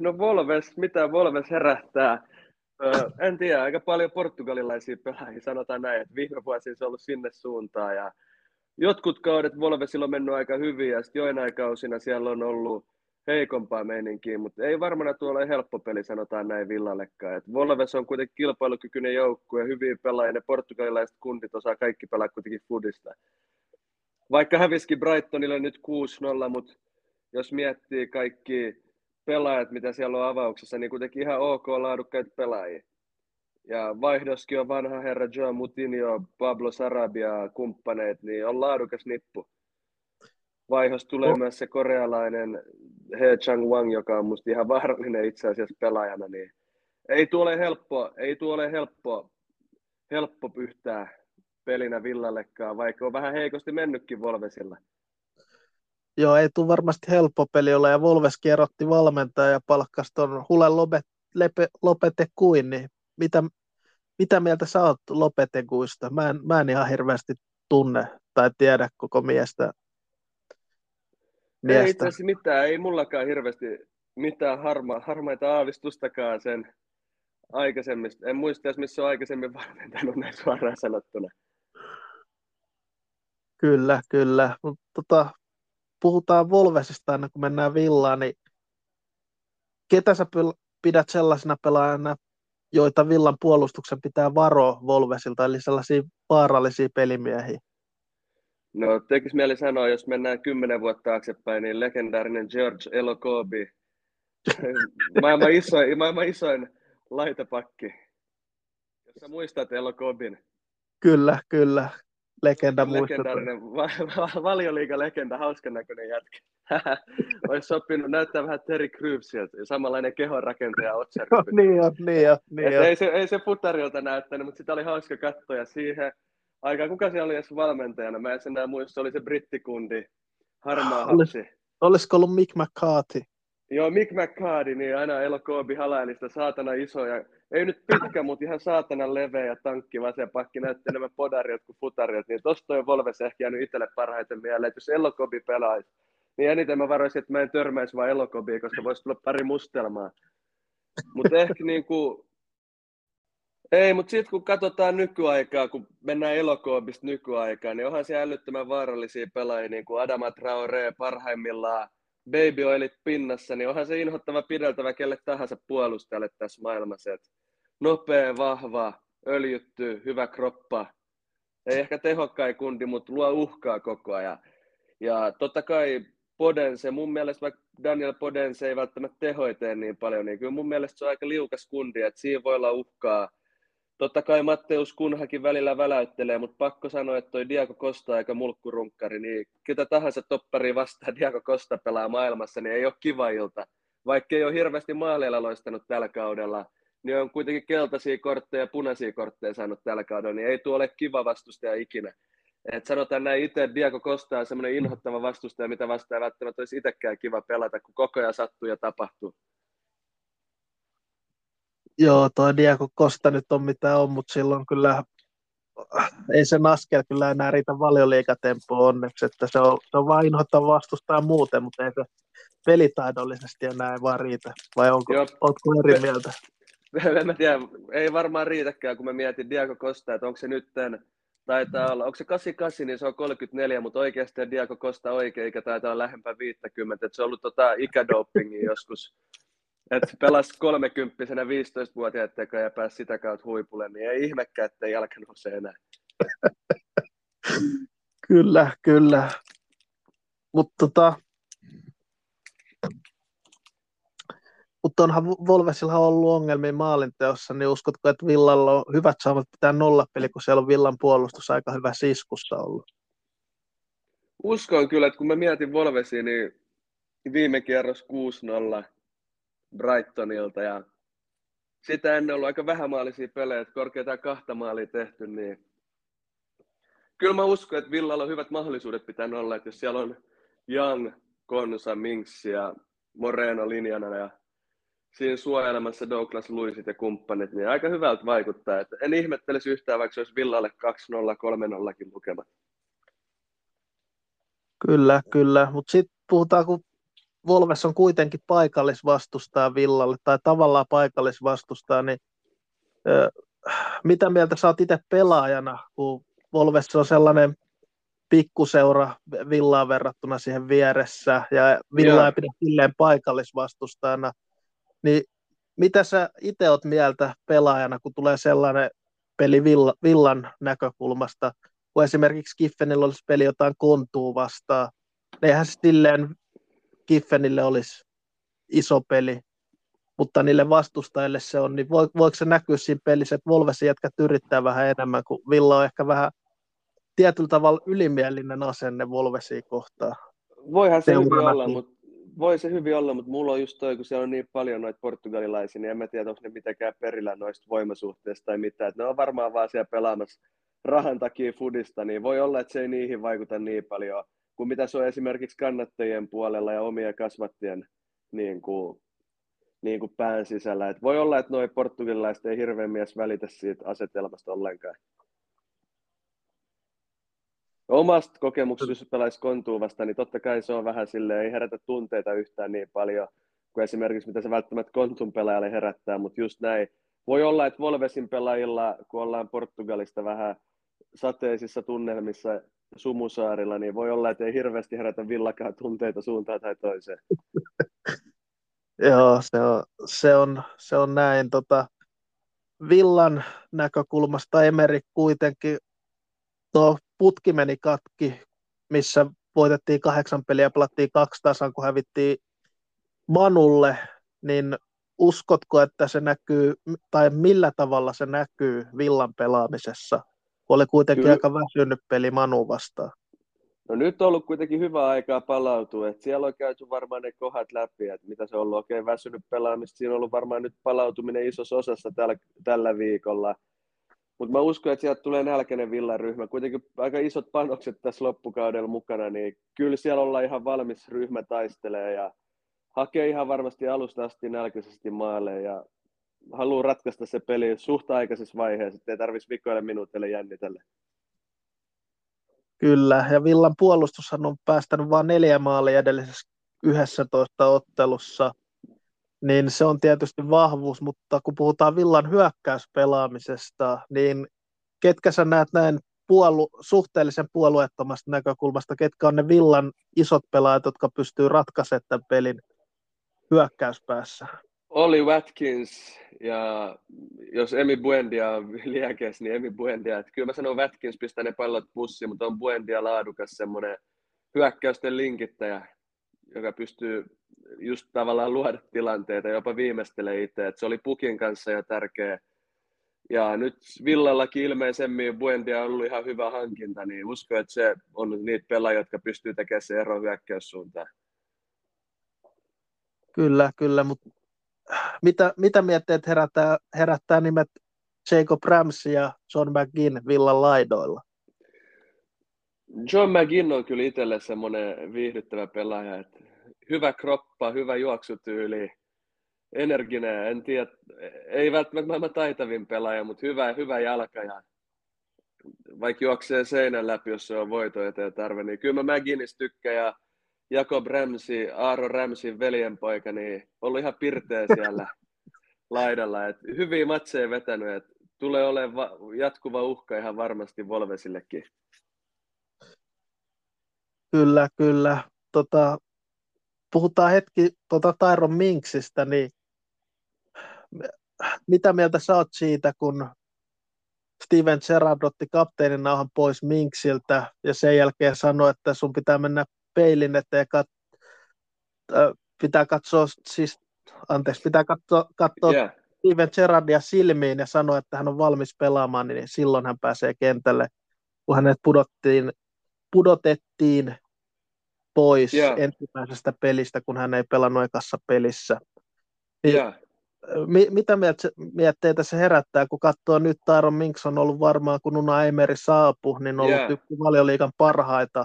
B: No Volves, mitä Volves herättää? Öö, en tiedä, aika paljon portugalilaisia pelaajia, sanotaan näin, että viime vuosina se on ollut sinne suuntaan, ja jotkut kaudet Volvesilla on mennyt aika hyvin, ja sitten joinain kausina siellä on ollut heikompaa meininkiä, mutta ei varmana tuolla helppo peli, sanotaan näin Villallekaan. Et Volves on kuitenkin kilpailukykyinen joukkue ja hyviä pelaajia, ne portugalilaiset kundit osaa kaikki pelaa kuitenkin fudista. Vaikka häviskin Brightonille nyt 6-0, mutta jos miettii kaikki pelaajat, mitä siellä on avauksessa, niin kuitenkin ihan ok laadukkaita pelaajia. Ja vaihdoskin on vanha herra Joe Mutinho, Pablo Sarabia kumppaneet, niin on laadukas nippu vaihos tulee no. myös se korealainen He Chang Wang, joka on musta ihan vaarallinen itse asiassa pelaajana, niin ei tuole helppo, ei tuole helppo, helppo pyhtää pelinä Villallekaan, vaikka on vähän heikosti mennytkin Volvesilla.
A: Joo, ei tule varmasti helppo peli olla, ja Volves kierrotti valmentaja ja palkkasi tuon Hule Lopet, Lepe, Lopete Kuin, niin mitä, mitä mieltä sä oot Lopetekuista? Mä en, mä en ihan hirveästi tunne tai tiedä koko miestä.
B: Ei itse mitään, ei mullakaan hirveästi mitään harma, harmaita aavistustakaan sen aikaisemmista. En muista edes, missä on aikaisemmin valmentanut näin suoraan sanottuna.
A: Kyllä, kyllä. Mutta tota, puhutaan Volvesista aina kun mennään villaan, niin ketä sä pidät sellaisena pelaajana, joita villan puolustuksen pitää varoa Volvesilta, eli sellaisia vaarallisia pelimiehiä?
B: No tekisi mieli sanoa, jos mennään kymmenen vuotta taaksepäin, niin legendaarinen George Elokobi, maailman isoin, maailman isoin laitapakki. Jos sä muistat Elokobin.
A: Kyllä, kyllä. Legenda
B: Legendaarinen va- va- valioliiga legenda, hauskan näköinen jätkä. Olisi sopinut näyttää vähän Terry Crewsilta, samanlainen kehonrakentaja.
A: No, niin on, niin on, niin on.
B: Ei se, ei se futarilta näyttänyt, mutta sitä oli hauska katsoa ja siihen aikaan, kuka siellä oli edes valmentajana? Mä en enää muista, se oli se brittikundi, harmaa
A: Olis-
B: hapsi.
A: Olisiko ollut Mick McCarthy?
B: Joo, Mick McCarty, niin aina Elokoobi halailista saatana iso ja ei nyt pitkä, mutta ihan saatana leveä ja tankki vasen pakki näytti enemmän podarilta kuin futarilta, niin tosta toi Volves ehkä jäänyt itselle parhaiten mieleen, että jos Elokobi pelaisi, niin eniten mä varoisin, että mä en törmäisi vaan Elokobiin, koska voisi tulla pari mustelmaa. Mutta ehkä niinku, ei, mutta sitten kun katsotaan nykyaikaa, kun mennään Elokoobista nykyaikaan, niin onhan siellä älyttömän vaarallisia pelaajia, niin kuin Adama Traore parhaimmillaan, Baby Oilit pinnassa, niin onhan se inhottava pideltävä kelle tahansa puolustajalle tässä maailmassa. Et nopea, vahva, öljytty, hyvä kroppa. Ei ehkä tehokkain kundi, mutta luo uhkaa koko ajan. Ja totta kai Podense, mun mielestä vaikka Daniel Podense ei välttämättä tehoja tee niin paljon, niin kyllä mun mielestä se on aika liukas kundi, että siinä voi olla uhkaa. Totta kai Matteus Kunhakin välillä väläyttelee, mutta pakko sanoa, että toi Diego Costa aika mulkkurunkkari, niin ketä tahansa toppari vastaan Diego Costa pelaa maailmassa, niin ei ole kiva ilta. Vaikka ei ole hirveästi maaleilla loistanut tällä kaudella, niin on kuitenkin keltaisia kortteja ja punaisia kortteja saanut tällä kaudella, niin ei tuo ole kiva vastustaja ikinä. Et sanotaan näin itse, Diego Costa on semmoinen inhottava vastustaja, mitä vastaan välttämättä olisi itsekään kiva pelata, kun koko ajan sattuu ja tapahtuu.
A: Joo, toi Diego Costa nyt on mitä on, mutta silloin kyllä ei se askel kyllä enää riitä valioliikatempoa onneksi, että se on, se on vain inhottava vastustaa muuten, mutta ei se pelitaidollisesti enää vaan riitä. Vai onko,
B: Joo.
A: ootko eri mieltä?
B: en mä tiedä, ei varmaan riitäkään, kun mä mietin Diego Costa, että onko se nytten, taitaa olla, onko se 88, niin se on 34, mutta oikeasti Diego Costa oikein ikä taitaa olla lähempää 50, että se on ollut tota ikädopingia joskus, että pelasi 30 15-vuotiaiden ja pääsi sitä kautta huipulle, niin ei ihmekään, että ei jalka nouse enää.
A: Kyllä, kyllä. Mutta tota, mutta onhan Volvesilla ollut ongelmia maalinteossa, niin uskotko, että Villalla on hyvät saavat pitää nollapeli, kun siellä on Villan puolustus aika hyvä siskussa ollut?
B: Uskon kyllä, että kun mä mietin Volvesia, niin viime kierros 6-0 Brightonilta ja sitä ennen ollut aika vähämaalisia pelejä, että korkeintaan kahta maalia tehty, niin kyllä mä uskon, että Villalla on hyvät mahdollisuudet pitää olla, että jos siellä on Young, Konsa, Minks ja Moreno linjana ja siinä suojelemassa Douglas Luisit ja kumppanit, niin aika hyvältä vaikuttaa. Että en ihmettelisi yhtään, vaikka se olisi Villalle 2-0, 3-0kin lukemat.
A: Kyllä, kyllä. Mutta sitten puhutaan, kun Volves on kuitenkin paikallisvastustaa Villalle, tai tavallaan paikallisvastustaa, niin ö, mitä mieltä sä oot itse pelaajana, kun Volves on sellainen pikkuseura Villaan verrattuna siihen vieressä, ja Villa ei pidä silleen paikallisvastustajana, niin mitä sä itse oot mieltä pelaajana, kun tulee sellainen peli Villan näkökulmasta, kun esimerkiksi Kiffenillä olisi peli jotain kontuu vastaan, eihän silleen Kiffenille olisi iso peli, mutta niille vastustajille se on, niin voiko se näkyä siinä pelissä, että Volvesin jätkät yrittää vähän enemmän, kun Villa on ehkä vähän tietyllä tavalla ylimielinen asenne Volvesia kohtaan.
B: Voihan se hyvin olla, mutta voi se hyvin olla, mutta mulla on just toi, kun siellä on niin paljon noita portugalilaisia, niin en mä tiedä, onko ne mitenkään perillä noista voimasuhteista tai mitään. Et ne on varmaan vaan siellä pelaamassa rahan takia fudista, niin voi olla, että se ei niihin vaikuta niin paljon kuin mitä se on esimerkiksi kannattajien puolella ja omia kasvattien niin kuin, niin kuin pään sisällä. Et voi olla, että nuo portugalilaiset ei hirveän mies välitä siitä asetelmasta ollenkaan. Omasta kokemuksesta, jos pelaisi kontuu vasta, niin totta kai se on vähän sille ei herätä tunteita yhtään niin paljon kuin esimerkiksi mitä se välttämättä kontun pelaajalle herättää, mutta just näin. Voi olla, että Volvesin pelaajilla, kun ollaan Portugalista vähän sateisissa tunnelmissa Sumusaarilla, niin voi olla, että ei hirveästi herätä villakaan tunteita suuntaan tai toiseen.
A: Joo, se on, se on, se on näin. Tota, villan näkökulmasta Emeri kuitenkin, tuo putki meni katki missä voitettiin kahdeksan peliä pelattiin kaksi tasan, kun hävittiin Manulle, niin uskotko, että se näkyy, tai millä tavalla se näkyy Villan pelaamisessa? Oli kuitenkin Kyllä. aika väsynyt peli Manu vastaan.
B: No nyt on ollut kuitenkin hyvä aikaa palautua, että siellä on käyty varmaan ne kohdat läpi, että mitä se on ollut oikein väsynyt pelaamista. Siinä on ollut varmaan nyt palautuminen isossa osassa tällä, tällä viikolla. Mutta mä uskon, että sieltä tulee nälkäinen villaryhmä. Kuitenkin aika isot panokset tässä loppukaudella mukana, niin kyllä siellä ollaan ihan valmis ryhmä taistelee ja hakee ihan varmasti alusta asti nälkäisesti maalle ja haluaa ratkaista se peli suht aikaisessa vaiheessa, ettei tarvitsisi vikoille minuutille jännitellä.
A: Kyllä, ja Villan puolustushan on päästänyt vain neljä maalia edellisessä 11 ottelussa, niin se on tietysti vahvuus, mutta kun puhutaan Villan hyökkäyspelaamisesta, niin ketkä sä näet näin puolu, suhteellisen puolueettomasta näkökulmasta, ketkä on ne Villan isot pelaajat, jotka pystyy ratkaisemaan tämän pelin hyökkäyspäässä?
B: Oli Watkins ja jos Emi Buendia on liäkees, niin Emi Buendia. Että kyllä mä sanon Watkins pistää ne pallot pussiin, mutta on Buendia laadukas semmoinen hyökkäysten linkittäjä, joka pystyy just tavallaan luoda tilanteita, jopa viimeistelee itse. Että se oli Pukin kanssa jo tärkeä. Ja nyt Villallakin ilmeisemmin Buendia on ollut ihan hyvä hankinta, niin uskon, että se on niitä pelaajia, jotka pystyy tekemään se ero hyökkäyssuuntaan.
A: Kyllä, kyllä, mutta mitä, mitä mietteet herättää, herättää nimet Jacob Ramsey ja John McGinn villan laidoilla?
B: John McGinn on kyllä itselle semmoinen viihdyttävä pelaaja, että hyvä kroppa, hyvä juoksutyyli, energinen, en tiedä, ei välttämättä maailman taitavin pelaaja, mutta hyvä, hyvä jalka ja vaikka juoksee seinän läpi, jos se on voito eteen tarve, niin kyllä mä McGinnis tykkään ja Jakob Ramsey, Aaro Ramsin veljenpoika, niin ollut ihan pirteä siellä laidalla. Et hyviä matseja vetänyt, et tulee olemaan jatkuva uhka ihan varmasti Volvesillekin.
A: Kyllä, kyllä. Tota, puhutaan hetki tota Tyron Minksistä, niin mitä mieltä sä oot siitä, kun Steven Gerrard otti kapteenin nauhan pois Minksiltä ja sen jälkeen sanoi, että sun pitää mennä peilin eteen kat- pitää katsoa, siis, anteeksi, pitää katsoa, katsoa yeah. Steven Gerrardia silmiin ja sanoa, että hän on valmis pelaamaan, niin silloin hän pääsee kentälle, kun hänet pudottiin, pudotettiin pois yeah. ensimmäisestä pelistä, kun hän ei pelannut ekassa pelissä. Niin, yeah. mi- mitä mietteitä se herättää, kun katsoo nyt Taaron Minks on ollut varmaan, kun Nuna Emery saapui, niin on ollut yeah. yksi valioliikan parhaita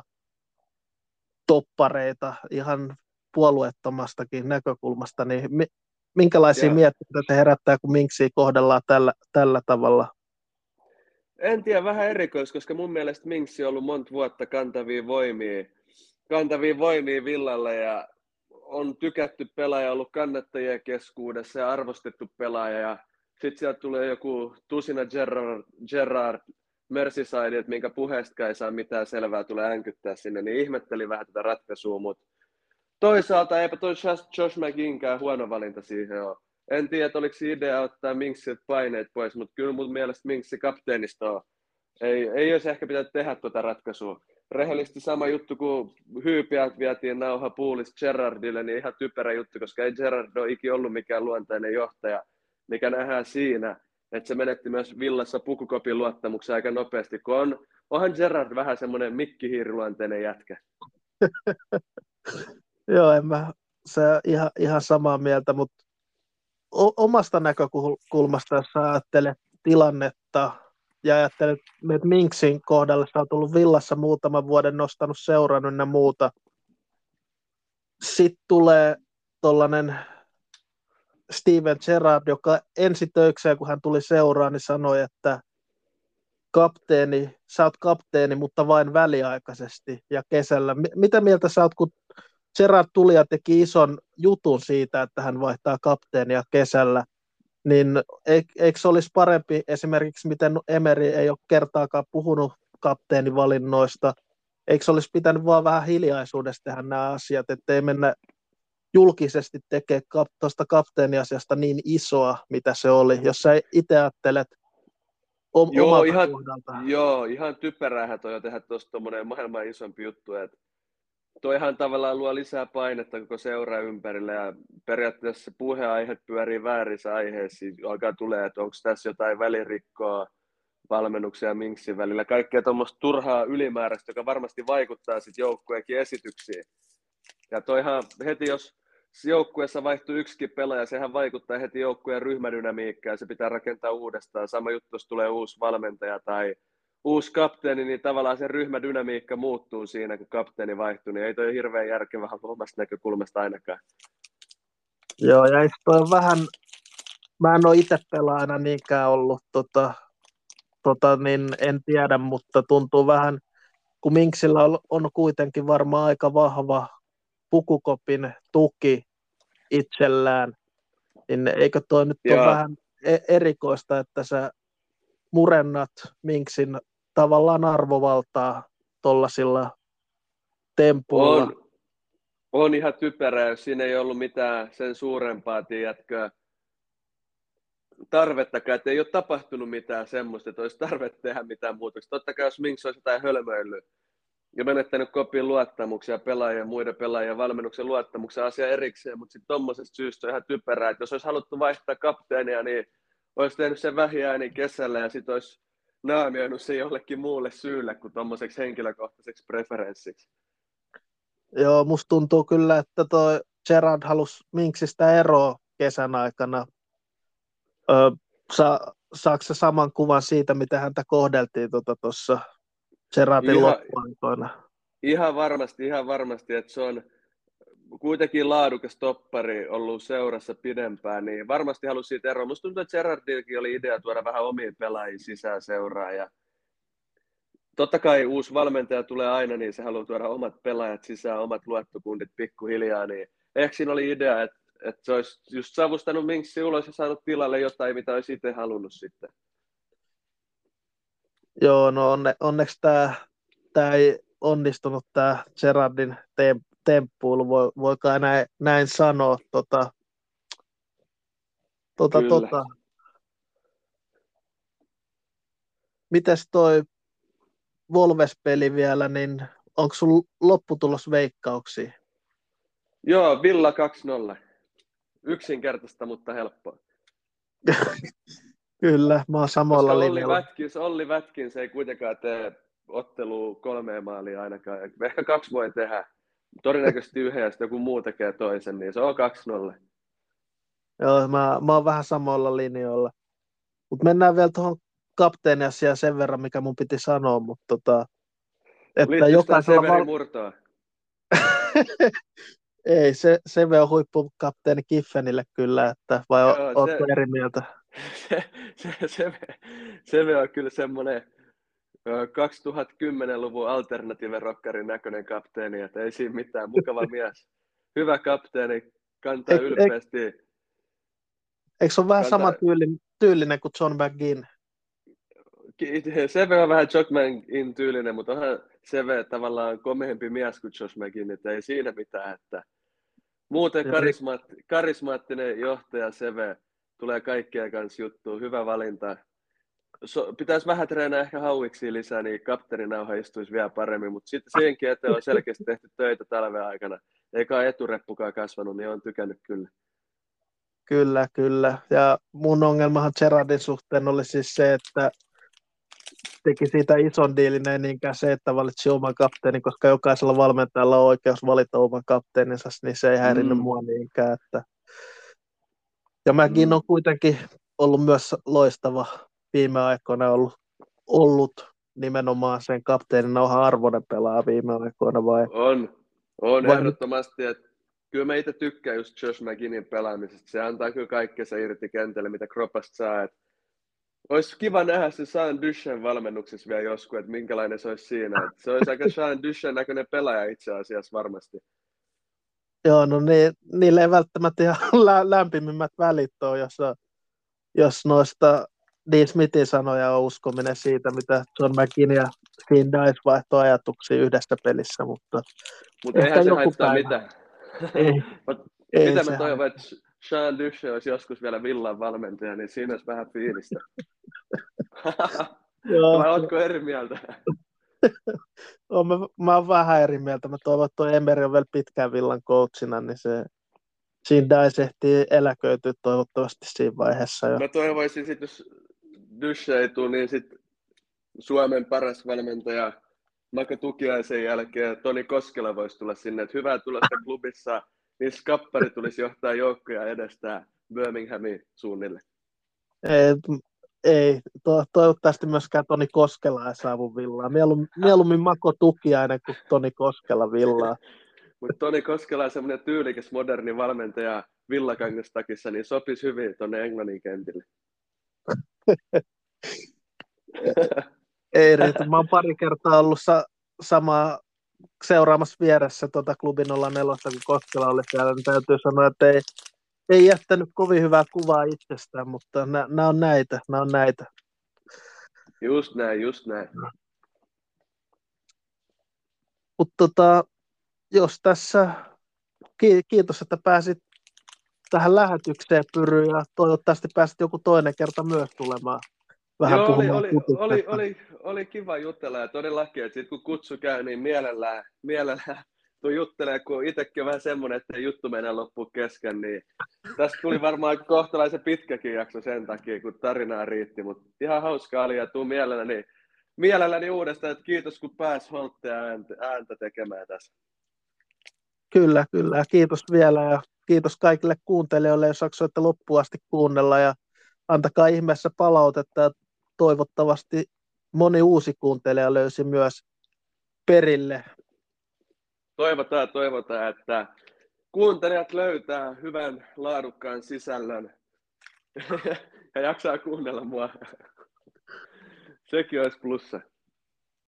A: toppareita ihan puolueettomastakin näkökulmasta, niin minkälaisia yeah. mietteitä te herättää, kun Minksiä kohdellaan tällä, tällä tavalla?
B: En tiedä, vähän erikois, koska mun mielestä Minksi on ollut monta vuotta kantavia voimia, kantavia voimia Villalle ja on tykätty pelaaja, ollut kannattajien keskuudessa ja arvostettu pelaaja ja sitten sieltä tulee joku tusina Gerard, Gerard Merseyside, että minkä puheesta ei saa mitään selvää, tulee änkyttää sinne, niin ihmetteli vähän tätä ratkaisua, mutta toisaalta eipä toi Josh McGinnkään huono valinta siihen ole. En tiedä, oliko idea ottaa Minksit paineet pois, mutta kyllä mun mielestä Minksi kapteenista on. Ei, ei olisi ehkä pitänyt tehdä tuota ratkaisua. Rehellisesti sama juttu, kun hyypiät vietiin nauha puulis Gerardille, niin ihan typerä juttu, koska ei Gerard ole ikinä ollut mikään luontainen johtaja, mikä nähdään siinä, että se menetti myös Villassa pukukopin luottamuksen aika nopeasti, kun on, onhan Gerard vähän semmoinen mikkihiiriluonteinen jätkä.
A: Joo, en mä se ihan, ihan samaa mieltä, mutta omasta näkökulmasta, jos ajattelet tilannetta ja ajattelet, että Minksin kohdalla sä oot ollut Villassa muutaman vuoden nostanut seuran ja muuta, sitten tulee tuollainen Steven Gerrard, joka ensi töikseen, kun hän tuli seuraan, niin sanoi, että kapteeni, sä oot kapteeni, mutta vain väliaikaisesti ja kesällä. Mitä mieltä sä oot, kun Gerrard tuli ja teki ison jutun siitä, että hän vaihtaa kapteenia kesällä, niin eikö se olisi parempi esimerkiksi, miten Emeri ei ole kertaakaan puhunut kapteenivalinnoista, eikö se olisi pitänyt vaan vähän hiljaisuudesta tehdä nämä asiat, ettei mennä julkisesti tekee tuosta kapteeniasiasta niin isoa, mitä se oli. Jos sä itse ajattelet om,
B: joo, ihan, kohdalta. Joo, ihan typeräähän toi jo tehdä tuosta tuommoinen maailman isompi juttu, että toihan tavallaan luo lisää painetta koko seura ympärille ja periaatteessa puheaiheet pyörii väärissä aiheissa, alkaa tulee, että onko tässä jotain välirikkoa valmennuksia Minksin välillä, kaikkea tuommoista turhaa ylimääräistä, joka varmasti vaikuttaa sitten joukkueenkin esityksiin. Ja toihan heti, jos joukkueessa vaihtuu yksikin pelaaja, sehän vaikuttaa heti joukkueen ryhmädynamiikkaan se pitää rakentaa uudestaan. Sama juttu, jos tulee uusi valmentaja tai uusi kapteeni, niin tavallaan se ryhmädynamiikka muuttuu siinä, kun kapteeni vaihtuu, niin ei toi hirveän järkevä omasta näkökulmasta ainakaan.
A: Joo, ja toi vähän, mä en ole itse pelaajana niinkään ollut, tota, tota, niin en tiedä, mutta tuntuu vähän, kun Minksillä on, on kuitenkin varmaan aika vahva pukukopin tuki itsellään, niin eikö toi nyt ole vähän e-, erikoista, että sä murennat Minksin tavallaan arvovaltaa tuollaisilla tempuilla.
B: On, on ihan typerää, jos siinä ei ollut mitään sen suurempaa, tiedätkö, tarvettakaan, että ei ole tapahtunut mitään semmoista, että olisi tarve tehdä mitään muutoksia. Totta kai jos Minks olisi jotain hölmöillyt ja menettänyt kopin luottamuksia pelaajien, muiden pelaajien valmennuksen luottamuksen asia erikseen, mutta sitten tuommoisesta syystä on ihan typerää, että jos olisi haluttu vaihtaa kapteenia, niin olisi tehnyt sen vähiääni kesällä ja sitten olisi naamioinut se jollekin muulle syylle kuin tuommoiseksi henkilökohtaiseksi preferenssiksi.
A: Joo, musta tuntuu kyllä, että toi Gerard halusi Minksistä eroa kesän aikana. Öö, sa, saako saman kuvan siitä, mitä häntä kohdeltiin tuossa tota Gerardin loppuaikoina?
B: Ihan varmasti, ihan varmasti, että se on kuitenkin laadukas toppari ollut seurassa pidempään, niin varmasti halusi siitä eroa. Musta tuntuu, että Gerardillekin oli idea tuoda vähän omiin pelaajia sisään seuraa. Ja totta kai uusi valmentaja tulee aina, niin se haluaa tuoda omat pelaajat sisään, omat luottokundit pikkuhiljaa. Niin ehkä siinä oli idea, että, että se olisi just savustanut Minksi ulos ja saanut tilalle jotain, mitä olisi itse halunnut sitten.
A: Joo, no onne, onneksi tämä, tämä ei onnistunut tämä Gerardin temppuilu, voi, voikaan näin, näin sanoa. Tota, tota, tota. Mites toi Volves-peli vielä, niin onko sun lopputulos veikkauksia?
B: Joo, Villa 2-0. Yksinkertaista, mutta helppoa.
A: Kyllä, mä oon samalla Olli linjalla.
B: Vätkins, Olli Vätkins ei kuitenkaan tee ottelu kolmeen maaliin ainakaan. Ehkä kaksi voi tehdä todennäköisesti yhden ja sitten joku muu tekee toisen, niin se on 2-0.
A: Joo, mä, mä oon vähän samoilla linjoilla. Mutta mennään vielä tuohon kapteeniasiaan sen verran, mikä mun piti sanoa, mutta tota,
B: että jokaisella... Val... murtoa?
A: Ei, se, se on huippukapteeni Kiffenille kyllä, että vai Joo, ootko eri mieltä?
B: Se, se, se, se, on kyllä semmoinen 2010-luvun alternative rockerin näköinen kapteeni, että ei siinä mitään, mukava mies. Hyvä kapteeni, kantaa eik, ylpeästi. Eik,
A: eikö se ole vähän kantaa... sama tyylinen, tyylinen kuin John McGinn?
B: Seve on vähän John McGinn tyylinen, mutta onhan Seve tavallaan komehempi mies kuin Josh McGinn, että ei siinä mitään. Että muuten karismaat, karismaattinen johtaja Seve tulee kaikkea kanssa juttuun, hyvä valinta so, pitäisi vähän treenaa ehkä hauiksi lisää, niin kapteeninauha istuisi vielä paremmin, mutta sitten siihenkin eteen on selkeästi tehty töitä talven aikana. Eikä etureppukaan kasvanut, niin on tykännyt kyllä.
A: Kyllä, kyllä. Ja mun ongelmahan Gerardin suhteen oli siis se, että teki siitä ison diilin, ei niinkään se, että valitsi oman kapteenin, koska jokaisella valmentajalla on oikeus valita oman kapteeninsa, niin se ei häirinnyt mm. mua niinkään. Että... Ja mäkin mm. on kuitenkin ollut myös loistava viime aikoina ollut, ollut nimenomaan sen kapteenin nauhan arvoinen pelaa viime aikoina vai?
B: On, on vai ehdottomasti, että kyllä mä itse tykkään just Josh McGinnin pelaamisesta. Se antaa kyllä kaikkea irti kentälle, mitä Kropasta saa. Et olisi kiva nähdä se Sean Dushen valmennuksessa vielä joskus, että minkälainen se olisi siinä. Et se olisi aika Sean Dushen näköinen pelaaja itse asiassa varmasti.
A: Joo, no niin, niille ei välttämättä ihan lämpimimmät välit ole, jos, jos noista Dean Smithin sanoja on uskominen siitä, mitä John McKin ja Finn Dice vaihtoi ajatuksia yhdessä pelissä, mutta
B: Mutta eihän se haittaa päivä. mitään.
A: Ei,
B: ei mitä mä toivon, että Sean Duche olisi joskus vielä villan valmentaja, niin siinä olisi vähän fiilistä.
A: Joo.
B: Vai ootko eri mieltä?
A: Mä, mä oon vähän eri mieltä. Mä toivon, että Emeri on vielä pitkään villan coachina, niin se siinä Dice ehtii eläköityä toivottavasti siinä vaiheessa. Jo.
B: Mä toivoisin sit, jos Duche ei tule, niin sit Suomen paras valmentaja Maka Tukiaisen jälkeen Toni Koskela voisi tulla sinne. Et hyvää tulosta klubissa, niin Skappari tulisi johtaa joukkoja edestä Birminghamin suunnille.
A: Ei, ei to, toivottavasti myöskään Toni Koskela ei saavu villaa. Mieluummin, mieluummin Mako Tukiainen kuin Toni Koskela villaa.
B: Mutta Toni Koskela on semmoinen tyylikäs moderni valmentaja villakangastakissa, niin sopisi hyvin tuonne Englannin kentille.
A: Ei riitä. Mä oon pari kertaa ollut sa- samaa seuraamassa vieressä tuota klubin 04, kun Koskela oli siellä, niin täytyy sanoa, että ei, ei jättänyt kovin hyvää kuvaa itsestään, mutta nämä on näitä, nämä on näitä.
B: Just näin, just näin.
A: Mutta tota, jos tässä, kiitos, että pääsit tähän lähetykseen Pyry, ja toivottavasti pääsit joku toinen kerta myös tulemaan vähän
B: Joo, oli, oli, oli, oli, oli, kiva jutella ja todellakin, että sit kun kutsu käy, niin mielellään, mielellään tuu juttelee, kun itsekin on vähän semmoinen, että juttu menee loppuun kesken, niin tästä tuli varmaan kohtalaisen pitkäkin jakso sen takia, kun tarinaa riitti, mutta ihan hauskaa oli ja tuu mielelläni, mielelläni uudestaan, että kiitos kun pääs Holttea ääntä, ääntä tekemään tässä.
A: Kyllä, kyllä. Kiitos vielä ja kiitos kaikille kuuntelijoille, jos jaksoitte loppuun asti kuunnella ja antakaa ihmeessä palautetta toivottavasti moni uusi kuuntelija löysi myös perille.
B: Toivotaan, toivotaan, että kuuntelijat löytää hyvän laadukkaan sisällön ja jaksaa kuunnella mua. Sekin olisi plussa.